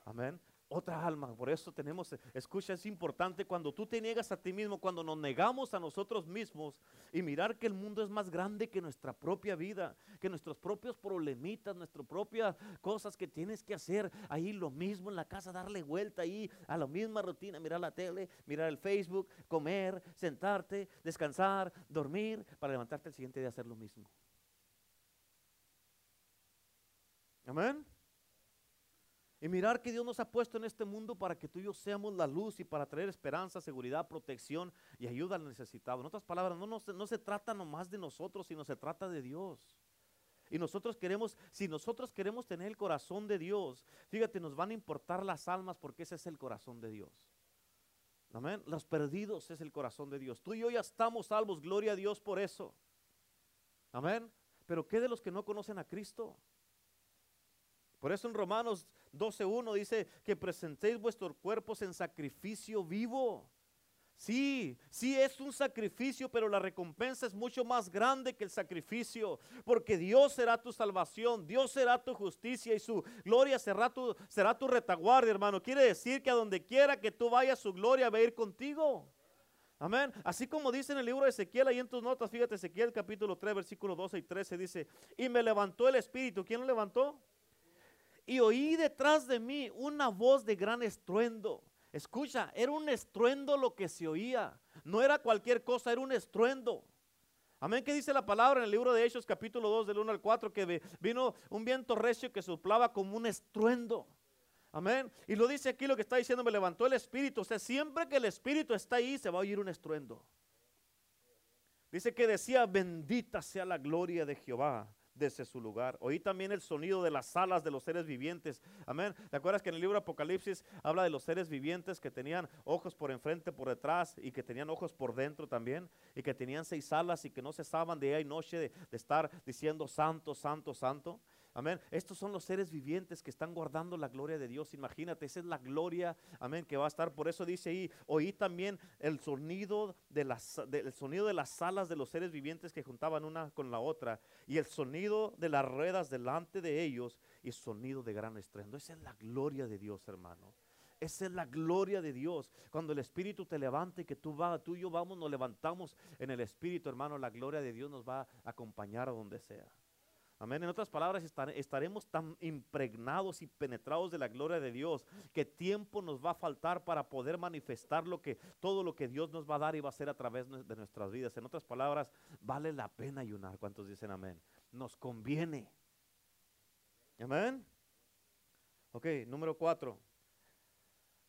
Amén otra alma. Por eso tenemos, escucha, es importante cuando tú te niegas a ti mismo, cuando nos negamos a nosotros mismos y mirar que el mundo es más grande que nuestra propia vida, que nuestros propios problemitas, nuestras propias cosas que tienes que hacer. Ahí lo mismo en la casa, darle vuelta ahí a la misma rutina, mirar la tele, mirar el Facebook, comer, sentarte, descansar, dormir, para levantarte el siguiente día a hacer lo mismo. Amén. Y mirar que Dios nos ha puesto en este mundo para que tú y yo seamos la luz y para traer esperanza, seguridad, protección y ayuda al necesitado. En otras palabras, no, no, no se trata nomás de nosotros, sino se trata de Dios. Y nosotros queremos, si nosotros queremos tener el corazón de Dios, fíjate, nos van a importar las almas porque ese es el corazón de Dios. Amén. Los perdidos es el corazón de Dios. Tú y yo ya estamos salvos, gloria a Dios por eso. Amén. Pero ¿qué de los que no conocen a Cristo? Por eso en Romanos 12.1 dice que presentéis vuestros cuerpos en sacrificio vivo. Sí, sí es un sacrificio, pero la recompensa es mucho más grande que el sacrificio, porque Dios será tu salvación, Dios será tu justicia y su gloria será tu, será tu retaguardia, hermano. Quiere decir que a donde quiera que tú vayas, su gloria va a ir contigo. Amén. Así como dice en el libro de Ezequiel, ahí en tus notas, fíjate, Ezequiel capítulo 3, versículo 12 y 13 dice, y me levantó el Espíritu. ¿Quién lo levantó? Y oí detrás de mí una voz de gran estruendo. Escucha, era un estruendo lo que se oía. No era cualquier cosa, era un estruendo. Amén, ¿qué dice la palabra en el libro de Hechos capítulo 2 del 1 al 4 que vino un viento recio que soplaba como un estruendo. Amén. Y lo dice aquí lo que está diciendo, me levantó el espíritu. O sea, siempre que el espíritu está ahí se va a oír un estruendo. Dice que decía, bendita sea la gloria de Jehová desde su lugar. Oí también el sonido de las alas de los seres vivientes. Amén. ¿Te acuerdas que en el libro Apocalipsis habla de los seres vivientes que tenían ojos por enfrente, por detrás y que tenían ojos por dentro también? Y que tenían seis alas y que no cesaban de día y noche de, de estar diciendo santo, santo, santo. Amén. Estos son los seres vivientes que están guardando la gloria de Dios. Imagínate, esa es la gloria, amén, que va a estar. Por eso dice ahí, oí también el sonido de las, sonido de las alas de los seres vivientes que juntaban una con la otra y el sonido de las ruedas delante de ellos y sonido de gran estruendo. Esa es la gloria de Dios, hermano. Esa es la gloria de Dios. Cuando el Espíritu te levanta y que tú, vas, tú y yo vamos, nos levantamos en el Espíritu, hermano, la gloria de Dios nos va a acompañar a donde sea. Amén. En otras palabras, estaremos tan impregnados y penetrados de la gloria de Dios que tiempo nos va a faltar para poder manifestar todo lo que Dios nos va a dar y va a hacer a través de nuestras vidas. En otras palabras, vale la pena ayunar. ¿Cuántos dicen amén? Nos conviene. Amén. Ok, número cuatro.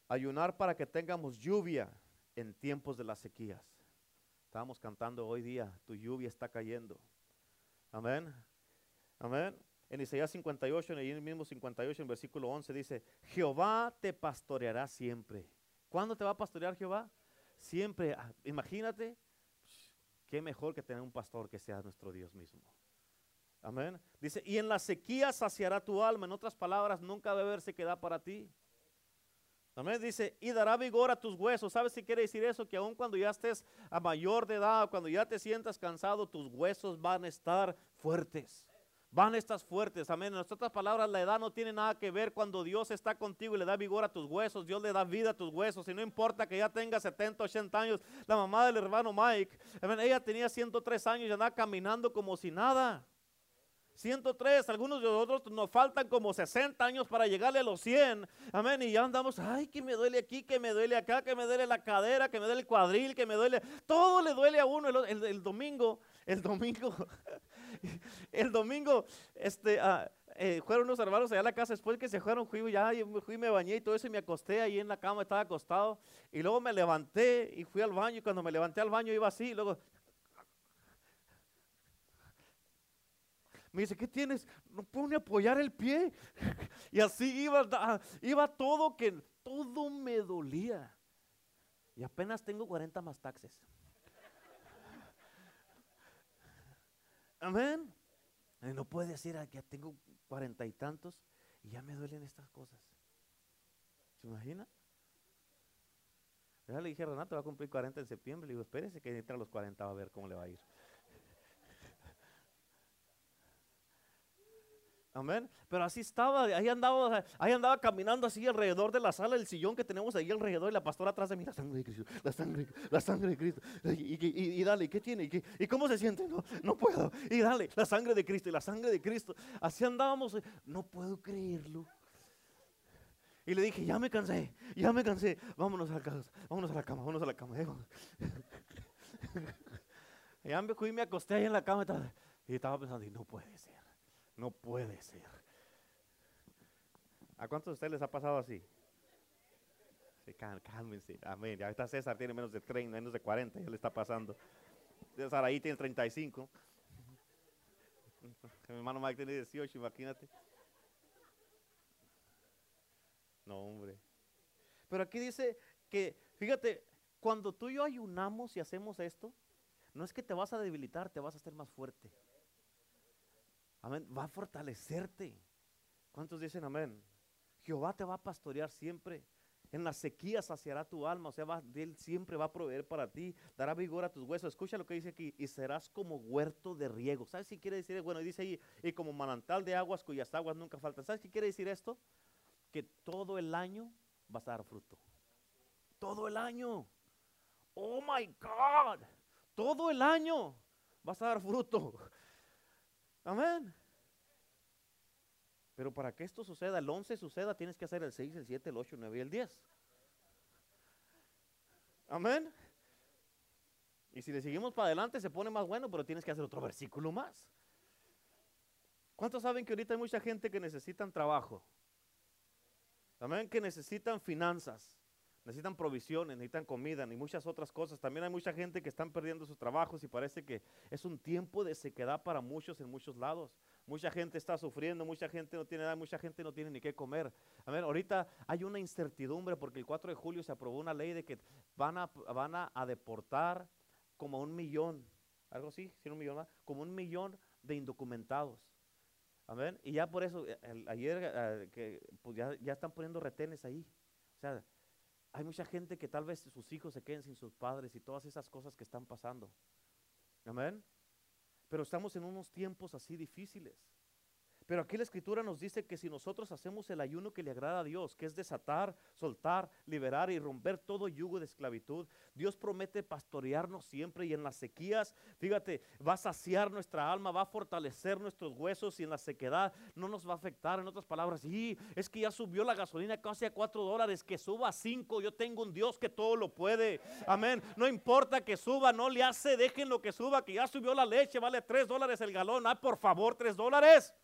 Ayunar para que tengamos lluvia en tiempos de las sequías. Estábamos cantando hoy día, tu lluvia está cayendo. Amén. Amén. En Isaías 58, en el mismo 58, en versículo 11, dice, Jehová te pastoreará siempre. ¿Cuándo te va a pastorear Jehová? Siempre. Ah, imagínate, qué mejor que tener un pastor que sea nuestro Dios mismo. Amén. Dice, y en la sequía saciará tu alma. En otras palabras, nunca beber se queda para ti. Amén. Dice, y dará vigor a tus huesos. ¿Sabes si quiere decir eso? Que aun cuando ya estés a mayor de edad, cuando ya te sientas cansado, tus huesos van a estar fuertes. Van estas fuertes, amén. En otras palabras, la edad no tiene nada que ver cuando Dios está contigo y le da vigor a tus huesos, Dios le da vida a tus huesos. Y no importa que ya tenga 70, 80 años, la mamá del hermano Mike, ella tenía 103 años y andaba caminando como si nada. 103, algunos de nosotros nos faltan como 60 años para llegarle a los 100. Amén. Y ya andamos, ay, que me duele aquí, que me duele acá, que me duele la cadera, que me duele el cuadril, que me duele. Todo le duele a uno el, el domingo. El domingo El domingo, este, eh, fueron unos hermanos allá a la casa, después que se fueron, fui, ya, fui, me bañé y todo eso, y me acosté ahí en la cama, estaba acostado, y luego me levanté y fui al baño, y cuando me levanté al baño iba así, y luego... Me dice, ¿qué tienes? No puedo ni apoyar el pie. Y así iba, iba todo que todo me dolía. Y apenas tengo 40 más taxes. Amén. no puede decir que ya tengo cuarenta y tantos y ya me duelen estas cosas. ¿Se imagina? Ya le dije Renato, va a cumplir 40 en septiembre. Le digo, espérese que entre a los 40 va a ver cómo le va a ir. Amén. Pero así estaba, ahí andaba, ahí andaba caminando así alrededor de la sala, el sillón que tenemos ahí alrededor y la pastora atrás de mí, la sangre de Cristo, la sangre, la sangre de Cristo. Y, dale, ¿qué tiene? ¿Y, cómo se siente? No, puedo. Y dale, la sangre de Cristo y la sangre de Cristo. Así andábamos, no puedo creerlo. Y le dije, ya me cansé, ya me cansé, vámonos a la casa, vámonos a la cama, vámonos a la cama. ya me fui y me acosté ahí en la cama y estaba pensando, y no puede ser. No puede ser. ¿A cuántos de ustedes les ha pasado así? Sí, cálmense. Amén. Ya está César, tiene menos de 30, menos de 40, ya le está pasando. César ahí tiene 35. Mi hermano Mike tiene 18, imagínate. No, hombre. Pero aquí dice que, fíjate, cuando tú y yo ayunamos y hacemos esto, no es que te vas a debilitar, te vas a hacer más fuerte. Amén. Va a fortalecerte. ¿Cuántos dicen amén? Jehová te va a pastorear siempre. En la sequía saciará tu alma, o sea, Él siempre va a proveer para ti, dará vigor a tus huesos. Escucha lo que dice aquí, y serás como huerto de riego. ¿Sabes qué quiere decir? Bueno, dice ahí, y como manantal de aguas cuyas aguas nunca faltan. ¿Sabes qué quiere decir esto? Que todo el año vas a dar fruto. Todo el año. Oh my God. Todo el año vas a dar fruto. Amén. Pero para que esto suceda, el 11 suceda, tienes que hacer el 6, el 7, el 8, el 9 y el 10. Amén. Y si le seguimos para adelante se pone más bueno, pero tienes que hacer otro versículo más. ¿Cuántos saben que ahorita hay mucha gente que necesitan trabajo? Amén, que necesitan finanzas necesitan provisiones, necesitan comida y muchas otras cosas. También hay mucha gente que están perdiendo sus trabajos y parece que es un tiempo de sequedad para muchos en muchos lados. Mucha gente está sufriendo, mucha gente no tiene nada, mucha gente no tiene ni qué comer. A ver, ahorita hay una incertidumbre porque el 4 de julio se aprobó una ley de que van a, van a, deportar como un millón, algo así, un millón como un millón de indocumentados. Amén. Y ya por eso, eh, ayer eh, que, pues ya, ya están poniendo retenes ahí. O sea, hay mucha gente que tal vez sus hijos se queden sin sus padres y todas esas cosas que están pasando. Amén. Pero estamos en unos tiempos así difíciles. Pero aquí la escritura nos dice que si nosotros hacemos el ayuno que le agrada a Dios, que es desatar, soltar, liberar y romper todo yugo de esclavitud, Dios promete pastorearnos siempre y en las sequías, fíjate, va a saciar nuestra alma, va a fortalecer nuestros huesos y en la sequedad no nos va a afectar. En otras palabras, y es que ya subió la gasolina casi a cuatro dólares, que suba a cinco, yo tengo un Dios que todo lo puede. Amén. No importa que suba, no le hace, dejen lo que suba, que ya subió la leche, vale tres dólares el galón. Ah, por favor, tres dólares.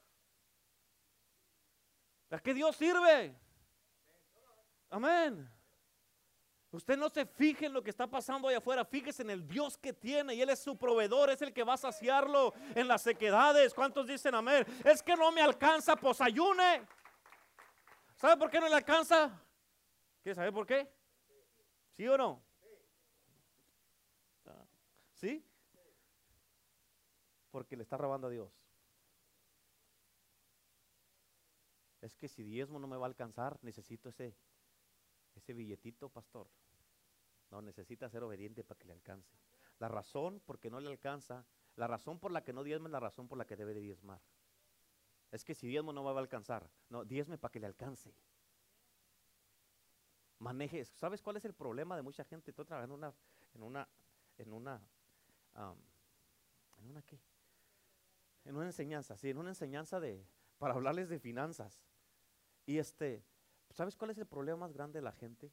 ¿A qué Dios sirve? Amén. Usted no se fije en lo que está pasando allá afuera, fíjese en el Dios que tiene y Él es su proveedor, es el que va a saciarlo en las sequedades. ¿Cuántos dicen amén? Es que no me alcanza, pues. ¿Sabe por qué no le alcanza? ¿Quiere saber por qué? ¿Sí o no? ¿Sí? Porque le está robando a Dios. Es que si diezmo no me va a alcanzar, necesito ese, ese billetito, pastor. No, necesita ser obediente para que le alcance. La razón por que no le alcanza, la razón por la que no diezma es la razón por la que debe de diezmar. Es que si diezmo no me va a alcanzar, no, diezme para que le alcance. Maneje, ¿sabes cuál es el problema de mucha gente? Estoy trabajando en una, en una, en una, en una qué? En una enseñanza, sí, en una enseñanza de, para hablarles de finanzas. Y este, ¿sabes cuál es el problema más grande de la gente?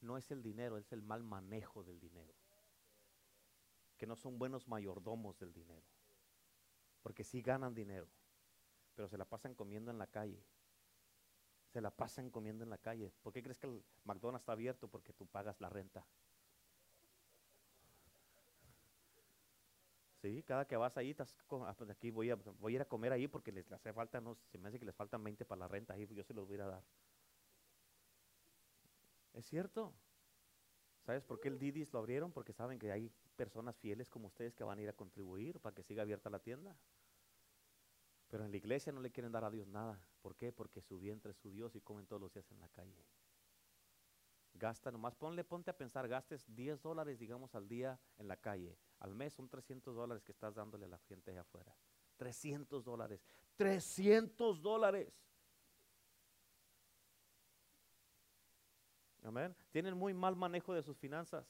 No es el dinero, es el mal manejo del dinero. Que no son buenos mayordomos del dinero. porque sí ganan dinero, pero se la pasan comiendo en la calle. Se la pasan comiendo en la calle. ¿Por qué crees que el McDonald's está abierto? Porque tú pagas la renta. Cada que vas ahí, estás ah, pues aquí voy a, voy a ir a comer ahí porque les, hace falta, no, se me hace que les faltan 20 para la renta ahí, yo se los voy a dar. Es cierto. ¿Sabes por qué el Didis lo abrieron? Porque saben que hay personas fieles como ustedes que van a ir a contribuir para que siga abierta la tienda. Pero en la iglesia no le quieren dar a Dios nada. ¿Por qué? Porque su vientre es su Dios y comen todos los días en la calle. Gasta nomás, ponle, ponte a pensar, gastes 10 dólares, digamos, al día en la calle. Al mes son 300 dólares que estás dándole a la gente allá afuera. 300 dólares. 300 dólares. Amén. Tienen muy mal manejo de sus finanzas.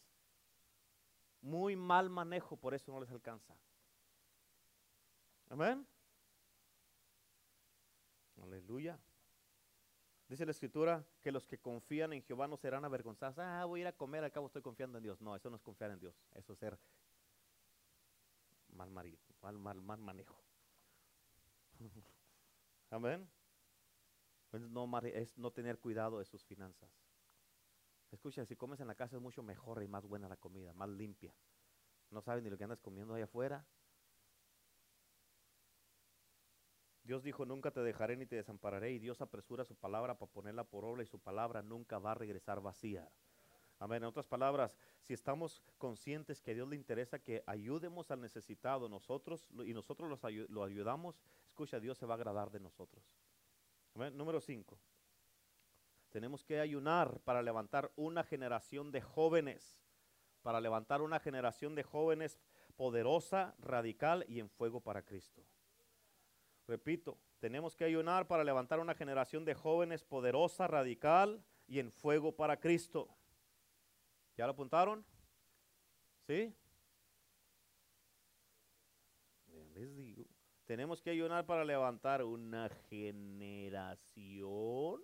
Muy mal manejo, por eso no les alcanza. Amén. Aleluya. Dice la escritura que los que confían en Jehová no serán avergonzados. Ah, voy a ir a comer, al cabo estoy confiando en Dios. No, eso no es confiar en Dios. Eso es ser mal marido, mal, mal, manejo. Amén. Pues no, es no tener cuidado de sus finanzas. Escucha, si comes en la casa es mucho mejor y más buena la comida, más limpia. No sabes ni lo que andas comiendo allá afuera. Dios dijo, nunca te dejaré ni te desampararé. Y Dios apresura su palabra para ponerla por obra y su palabra nunca va a regresar vacía. Amén. En otras palabras, si estamos conscientes que a Dios le interesa que ayudemos al necesitado nosotros y nosotros lo ayudamos, escucha, Dios se va a agradar de nosotros. Amén. Número 5. Tenemos que ayunar para levantar una generación de jóvenes, para levantar una generación de jóvenes poderosa, radical y en fuego para Cristo. Repito, tenemos que ayunar para levantar una generación de jóvenes poderosa, radical y en fuego para Cristo. ¿Ya lo apuntaron? ¿Sí? Les digo, tenemos que ayunar para levantar una generación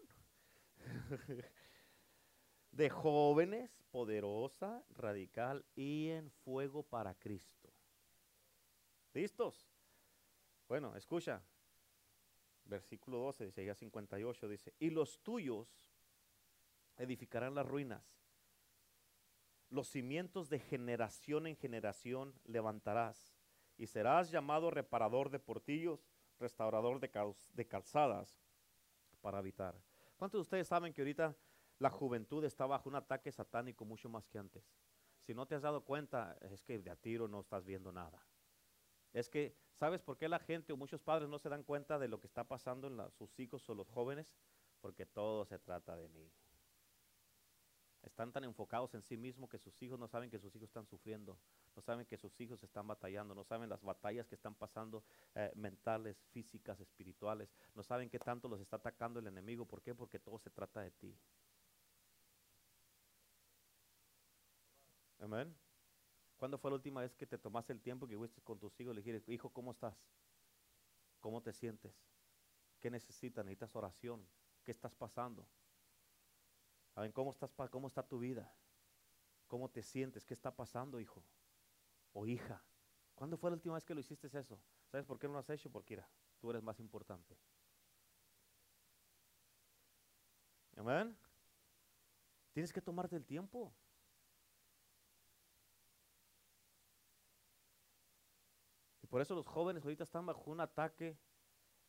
de jóvenes poderosa, radical y en fuego para Cristo. ¿Listos? Bueno, escucha. Versículo 12 dice, ya 58 dice, y los tuyos edificarán las ruinas. Los cimientos de generación en generación levantarás y serás llamado reparador de portillos, restaurador de, de calzadas para habitar. ¿Cuántos de ustedes saben que ahorita la juventud está bajo un ataque satánico mucho más que antes? Si no te has dado cuenta, es que de a tiro no estás viendo nada. Es que, ¿sabes por qué la gente o muchos padres no se dan cuenta de lo que está pasando en sus hijos o los jóvenes? Porque todo se trata de mí. Están tan enfocados en sí mismos que sus hijos no saben que sus hijos están sufriendo, no saben que sus hijos están batallando, no saben las batallas que están pasando eh, mentales, físicas, espirituales, no saben qué tanto los está atacando el enemigo. ¿Por qué? Porque todo se trata de ti. Amén. ¿Cuándo fue la última vez que te tomaste el tiempo que fuiste con tus hijos y le dijiste, hijo, ¿cómo estás? ¿Cómo te sientes? ¿Qué necesitas? ¿Necesitas oración? ¿Qué estás pasando? ¿Saben cómo, estás, cómo está tu vida? ¿Cómo te sientes? ¿Qué está pasando, hijo? O hija. ¿Cuándo fue la última vez que lo hiciste eso? ¿Sabes por qué no lo has hecho? Porque, tú eres más importante. Amén. Tienes que tomarte el tiempo. Por eso los jóvenes ahorita están bajo un ataque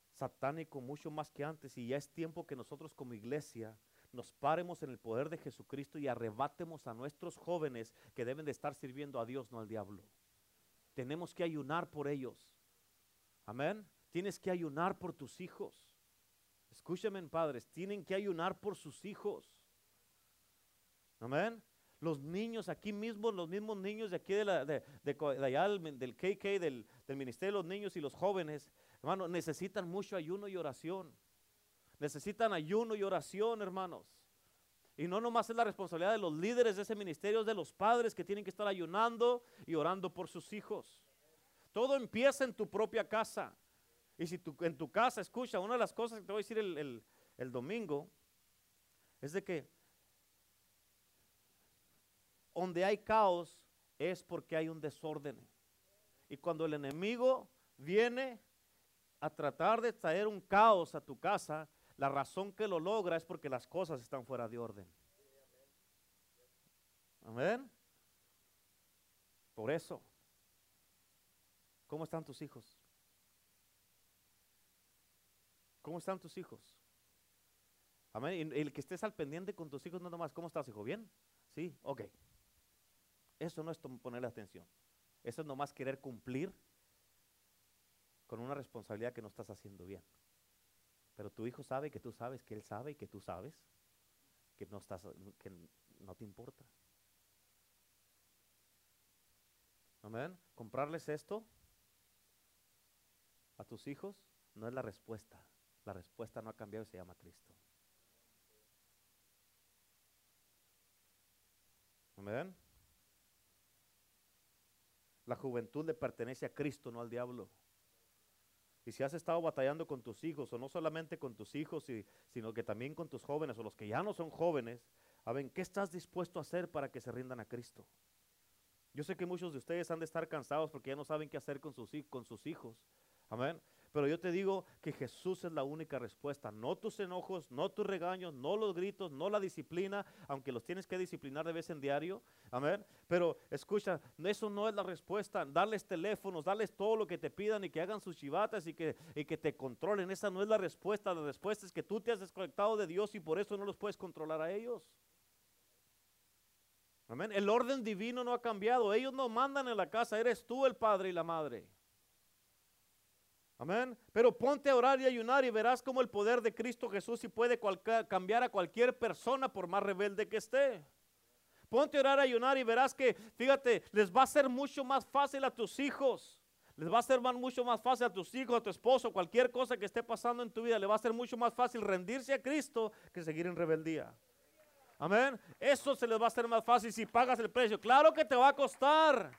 satánico mucho más que antes y ya es tiempo que nosotros como iglesia nos paremos en el poder de Jesucristo y arrebatemos a nuestros jóvenes que deben de estar sirviendo a Dios, no al diablo. Tenemos que ayunar por ellos. Amén. Tienes que ayunar por tus hijos. Escúchame, padres, tienen que ayunar por sus hijos. Amén los niños aquí mismo, los mismos niños de aquí de, la, de, allá del, KK, del, del, Ministerio de los Niños y los Jóvenes, hermanos, necesitan mucho ayuno y oración. Necesitan ayuno y oración, hermanos. Y no nomás es la responsabilidad de los líderes de ese ministerio, es de los padres que tienen que estar ayunando y orando por sus hijos. Todo empieza en tu propia casa. Y si tú, en tu casa, escucha, una de las cosas que te voy a decir el, el domingo es de que donde hay caos es porque hay un desorden. Y cuando el enemigo viene a tratar de traer un caos a tu casa, la razón que lo logra es porque las cosas están fuera de orden. Amén. Por eso, ¿cómo están tus hijos? ¿Cómo están tus hijos? Amén. el que estés al pendiente con tus hijos, no nomás, ¿cómo estás, hijo? ¿Bien? Sí, ok. Eso no es ponerle atención. Eso es nomás querer cumplir con una responsabilidad que no estás haciendo bien. Pero tu hijo sabe que tú sabes, que él sabe y que tú sabes que no estás, que no te importa. Amén. Comprarles esto a tus hijos no es la respuesta. La respuesta no ha cambiado y se llama Cristo. Amén. La juventud le pertenece a Cristo, no al diablo. Y si has estado batallando con tus hijos, o no solamente con tus hijos, sino que también con tus jóvenes, o los que ya no son jóvenes, a ver, ¿qué estás dispuesto a hacer para que se rindan a Cristo? Yo sé que muchos de ustedes han de estar cansados porque ya no saben qué hacer con sus, con sus hijos. Amén. Pero yo te digo que Jesús es la única respuesta. No tus enojos, no tus regaños, no los gritos, no la disciplina, aunque los tienes que disciplinar de vez en diario. Amén. Pero escucha, eso no es la respuesta. Darles teléfonos, darles todo lo que te pidan y que hagan sus chivatas y que, y que te controlen. Esa no es la respuesta. La respuesta es que tú te has desconectado de Dios y por eso no los puedes controlar a ellos. Amén. El orden divino no ha cambiado. Ellos no mandan en la casa. Eres tú el padre y la madre. Amén. Pero ponte a orar y ayunar y verás cómo el poder de Cristo Jesús y puede cambiar a cualquier persona por más rebelde que esté. Ponte a orar y ayunar y verás que, fíjate, les va a ser mucho más fácil a tus hijos. Les va a ser mucho más fácil a tus hijos, a tu esposo, cualquier cosa que esté pasando en tu vida. Le va a ser mucho más fácil rendirse a Cristo que seguir en rebeldía. Amén. Eso se les va a hacer más fácil si pagas el precio. Claro que te va a costar.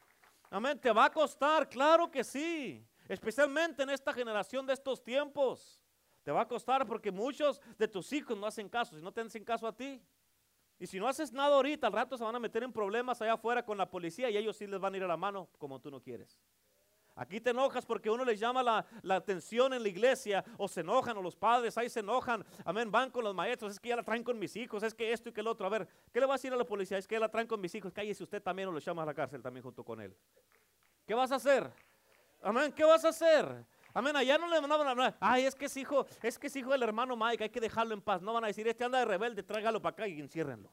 Amén. Te va a costar. Claro que sí especialmente en esta generación de estos tiempos. Te va a costar porque muchos de tus hijos no hacen caso, si no te hacen caso a ti. Y si no haces nada ahorita, al rato se van a meter en problemas allá afuera con la policía y ellos sí les van a ir a la mano como tú no quieres. Aquí te enojas porque uno les llama la, la, atención en la iglesia, o se enojan, o los padres ahí se enojan, amén, van con los maestros, es que ya la traen con mis hijos, es que esto y que el otro. A ver, ¿qué le va a decir a la policía? Es que ya la traen con mis hijos, cállese usted también o lo llama a la cárcel también junto con él. ¿Qué vas a hacer? Amén, ¿qué vas a hacer? Amén, allá no le van a hablar, ay, es que es hijo, es que es hijo del hermano Mike, hay que dejarlo en paz. No van a decir, este anda de rebelde, tráigalo para acá y enciérrenlo.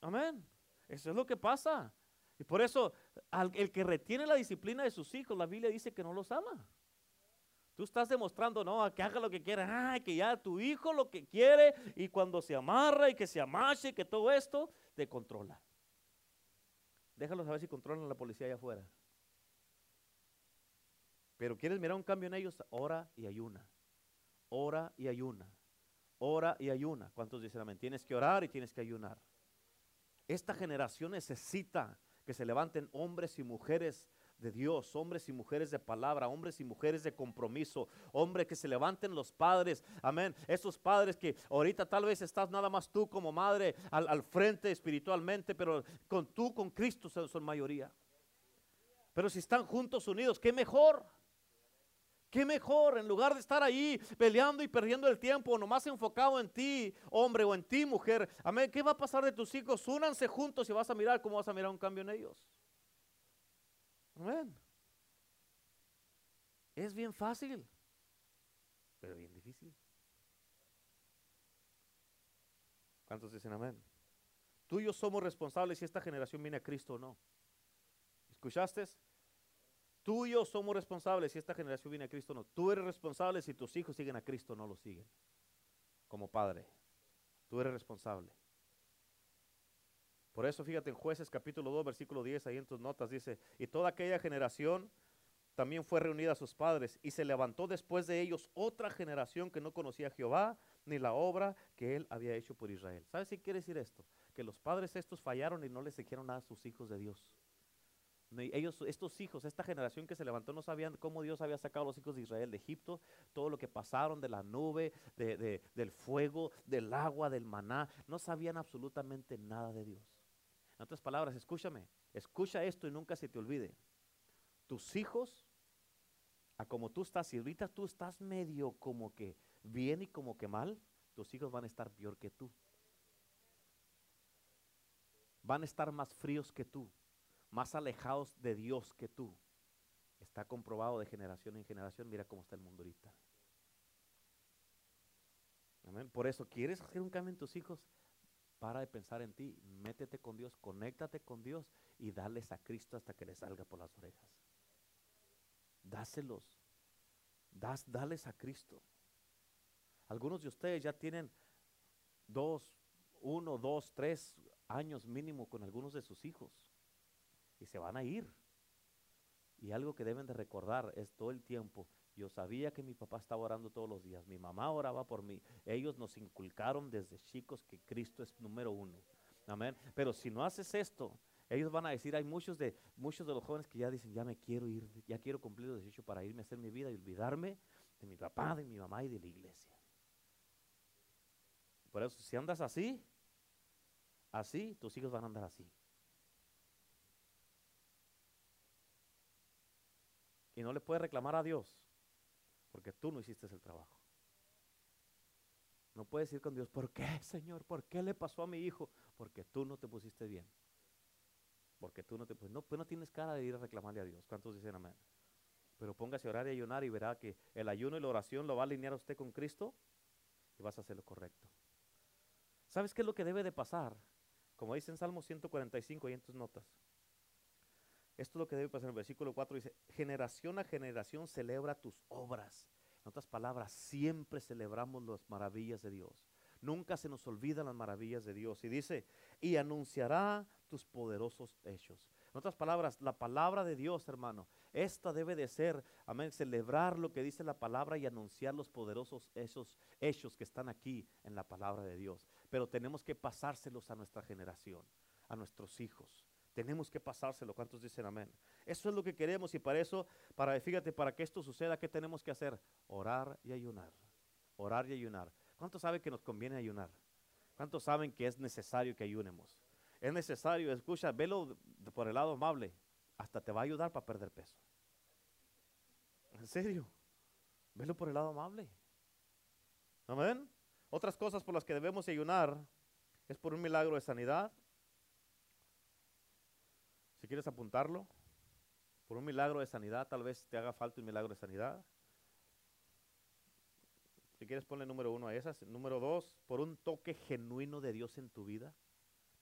Amén. Eso es lo que pasa. Y por eso, el que retiene la disciplina de sus hijos, la Biblia dice que no los ama. Tú estás demostrando, no, que haga lo que quiera, ay, que ya tu hijo lo que quiere y cuando se amarra y que se amache, que todo esto te controla. Déjalo saber si controlan a la policía allá afuera. Pero quieres mirar un cambio en ellos, ora y ayuna. Ora y ayuna. Ora y ayuna. ¿Cuántos dicen amén? Tienes que orar y tienes que ayunar. Esta generación necesita que se levanten hombres y mujeres de Dios, hombres y mujeres de palabra, hombres y mujeres de compromiso, hombres que se levanten los padres, amén. Esos padres que ahorita tal vez estás nada más tú como madre al, al frente espiritualmente, pero con tú, con Cristo son, son mayoría. Pero si están juntos unidos, qué mejor. Qué mejor, en lugar de estar ahí peleando y perdiendo el tiempo, nomás enfocado en ti, hombre, o en ti, mujer. Amén. ¿Qué va a pasar de tus hijos? Únanse juntos y vas a mirar cómo vas a mirar un cambio en ellos. Amén. Es bien fácil, pero bien difícil. ¿Cuántos dicen amén? Tú y yo somos responsables si esta generación viene a Cristo o no. ¿Escuchaste? Tú y yo somos responsables si esta generación viene a Cristo o no. Tú eres responsable si tus hijos siguen a Cristo o no lo siguen. Como padre. Tú eres responsable. Por eso fíjate en jueces capítulo 2, versículo 10, ahí en tus notas dice, y toda aquella generación también fue reunida a sus padres, y se levantó después de ellos otra generación que no conocía a Jehová, ni la obra que él había hecho por Israel. ¿Sabes qué quiere decir esto? Que los padres estos fallaron y no les dijeron nada a sus hijos de Dios. Ellos, estos hijos, esta generación que se levantó, no sabían cómo Dios había sacado a los hijos de Israel de Egipto, todo lo que pasaron de la nube, del fuego, del agua, del maná, no sabían absolutamente nada de Dios. En otras palabras, escúchame, escucha esto y nunca se te olvide. Tus hijos a como tú estás, si ahorita tú estás medio como que bien y como que mal, tus hijos van a estar peor que tú. Van a estar más fríos que tú, más alejados de Dios que tú. Está comprobado de generación en generación. Mira cómo está el mundo ahorita. Amén. Por eso, ¿quieres hacer un cambio en tus hijos? Para de pensar en ti, métete con Dios, conéctate con Dios y dales a Cristo hasta que le salga por las orejas. Dáselos. Das, dales a Cristo. Algunos de ustedes ya tienen dos, uno, dos, tres años mínimo con algunos de sus hijos y se van a ir. Y algo que deben de recordar es todo el tiempo. Yo sabía que mi papá estaba orando todos los días. Mi mamá oraba por mí. Ellos nos inculcaron desde chicos que Cristo es número uno. Amén. Pero si no haces esto, ellos van a decir, hay muchos de, muchos de los jóvenes que ya dicen, ya me quiero ir, ya quiero cumplir los 18 para irme a hacer mi vida y olvidarme de mi papá, de mi mamá y de la iglesia. Por eso, si andas así, así, tus hijos van a andar así. Y no le puedes reclamar a Dios, porque tú no hiciste el trabajo. No puedes ir con Dios, ¿por qué, Señor? ¿Por qué le pasó a mi hijo? Porque tú no te pusiste bien. Porque tú no te pusiste. No, pues no tienes cara de ir a reclamarle a Dios. ¿Cuántos dicen amén? Pero póngase a orar y ayunar y verá que el ayuno y la oración lo va a alinear a usted con Cristo y vas a hacer lo correcto. ¿Sabes qué es lo que debe de pasar? Como dice en Salmo 145 y en tus notas. Esto es lo que debe pasar en el versículo 4. Dice, generación a generación celebra tus obras. En otras palabras, siempre celebramos las maravillas de Dios. Nunca se nos olvidan las maravillas de Dios. Y dice, y anunciará tus poderosos hechos. En otras palabras, la palabra de Dios, hermano, esta debe de ser, amén, celebrar lo que dice la palabra y anunciar los poderosos hechos, hechos que están aquí en la palabra de Dios. Pero tenemos que pasárselos a nuestra generación, a nuestros hijos. Tenemos que pasárselo. ¿Cuántos dicen amén? Eso es lo que queremos y para eso, para, fíjate, para que esto suceda, ¿qué tenemos que hacer? Orar y ayunar. Orar y ayunar. ¿Cuántos saben que nos conviene ayunar? ¿Cuántos saben que es necesario que ayunemos? Es necesario, escucha, velo por el lado amable. Hasta te va a ayudar para perder peso. En serio. Velo por el lado amable. Amén. Otras cosas por las que debemos ayunar es por un milagro de sanidad, si quieres apuntarlo, por un milagro de sanidad, tal vez te haga falta un milagro de sanidad. Si quieres ponle número uno a esas. Número dos, por un toque genuino de Dios en tu vida.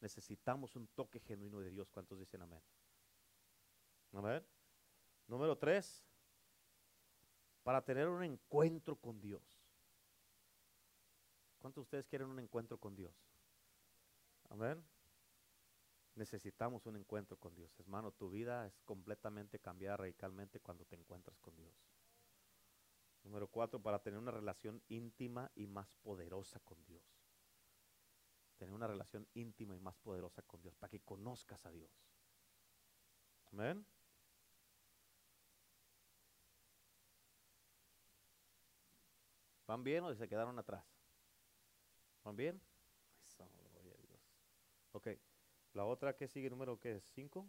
Necesitamos un toque genuino de Dios. ¿Cuántos dicen amén? Amén. Número tres, para tener un encuentro con Dios. ¿Cuántos de ustedes quieren un encuentro con Dios? Amén. Necesitamos un encuentro con Dios. Hermano, tu vida es completamente cambiada radicalmente cuando te encuentras con Dios. Número cuatro, para tener una relación íntima y más poderosa con Dios. Tener una relación íntima y más poderosa con Dios, para que conozcas a Dios. Amén. ¿Van bien o se quedaron atrás? ¿Van bien? Ok. La otra que sigue, número que es 5,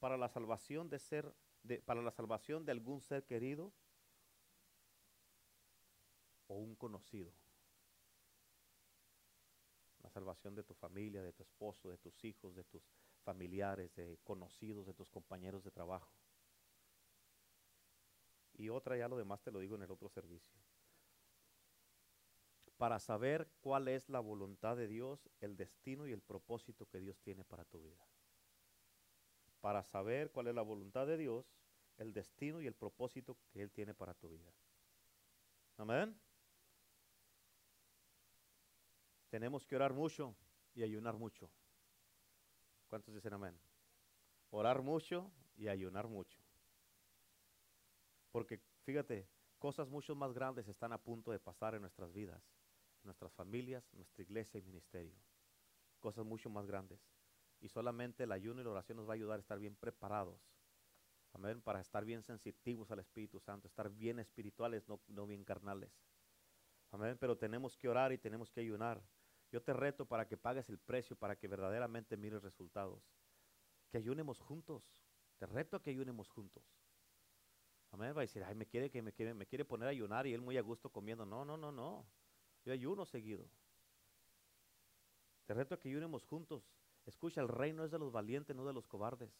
para la salvación de ser, de, para la salvación de algún ser querido o un conocido. La salvación de tu familia, de tu esposo, de tus hijos, de tus familiares, de conocidos, de tus compañeros de trabajo. Y otra ya lo demás te lo digo en el otro servicio para saber cuál es la voluntad de Dios, el destino y el propósito que Dios tiene para tu vida. Para saber cuál es la voluntad de Dios, el destino y el propósito que Él tiene para tu vida. Amén. Tenemos que orar mucho y ayunar mucho. ¿Cuántos dicen amén? Orar mucho y ayunar mucho. Porque fíjate, cosas mucho más grandes están a punto de pasar en nuestras vidas nuestras familias, nuestra iglesia y ministerio. Cosas mucho más grandes. Y solamente el ayuno y la oración nos va a ayudar a estar bien preparados. Amén. Para estar bien sensitivos al Espíritu Santo, estar bien espirituales, no, no bien carnales. Amén. Pero tenemos que orar y tenemos que ayunar. Yo te reto para que pagues el precio, para que verdaderamente mires resultados. Que ayunemos juntos. Te reto a que ayunemos juntos. Amén. Va a decir, ay, me quiere, que me quiere, me quiere poner a ayunar y él muy a gusto comiendo. No, no, no, no. Yo ayuno seguido. Te reto a que ayunemos juntos. Escucha, el reino es de los valientes, no de los cobardes.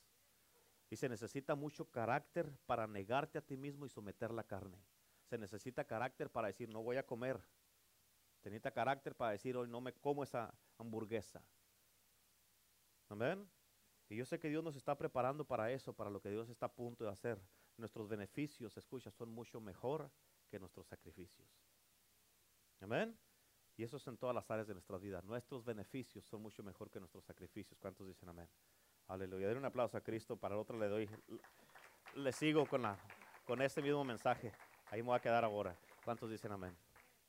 Y se necesita mucho carácter para negarte a ti mismo y someter la carne. Se necesita carácter para decir, no voy a comer. Se necesita carácter para decir, hoy no me como esa hamburguesa. Amén. Y yo sé que Dios nos está preparando para eso, para lo que Dios está a punto de hacer. Nuestros beneficios, escucha, son mucho mejor que nuestros sacrificios. Amén. Y eso es en todas las áreas de nuestra vida. Nuestros beneficios son mucho mejor que nuestros sacrificios. ¿Cuántos dicen amén? Aleluya. Den un aplauso a Cristo. Para el otro le doy. Le sigo con, la, con este mismo mensaje. Ahí me voy a quedar ahora. ¿Cuántos dicen amén?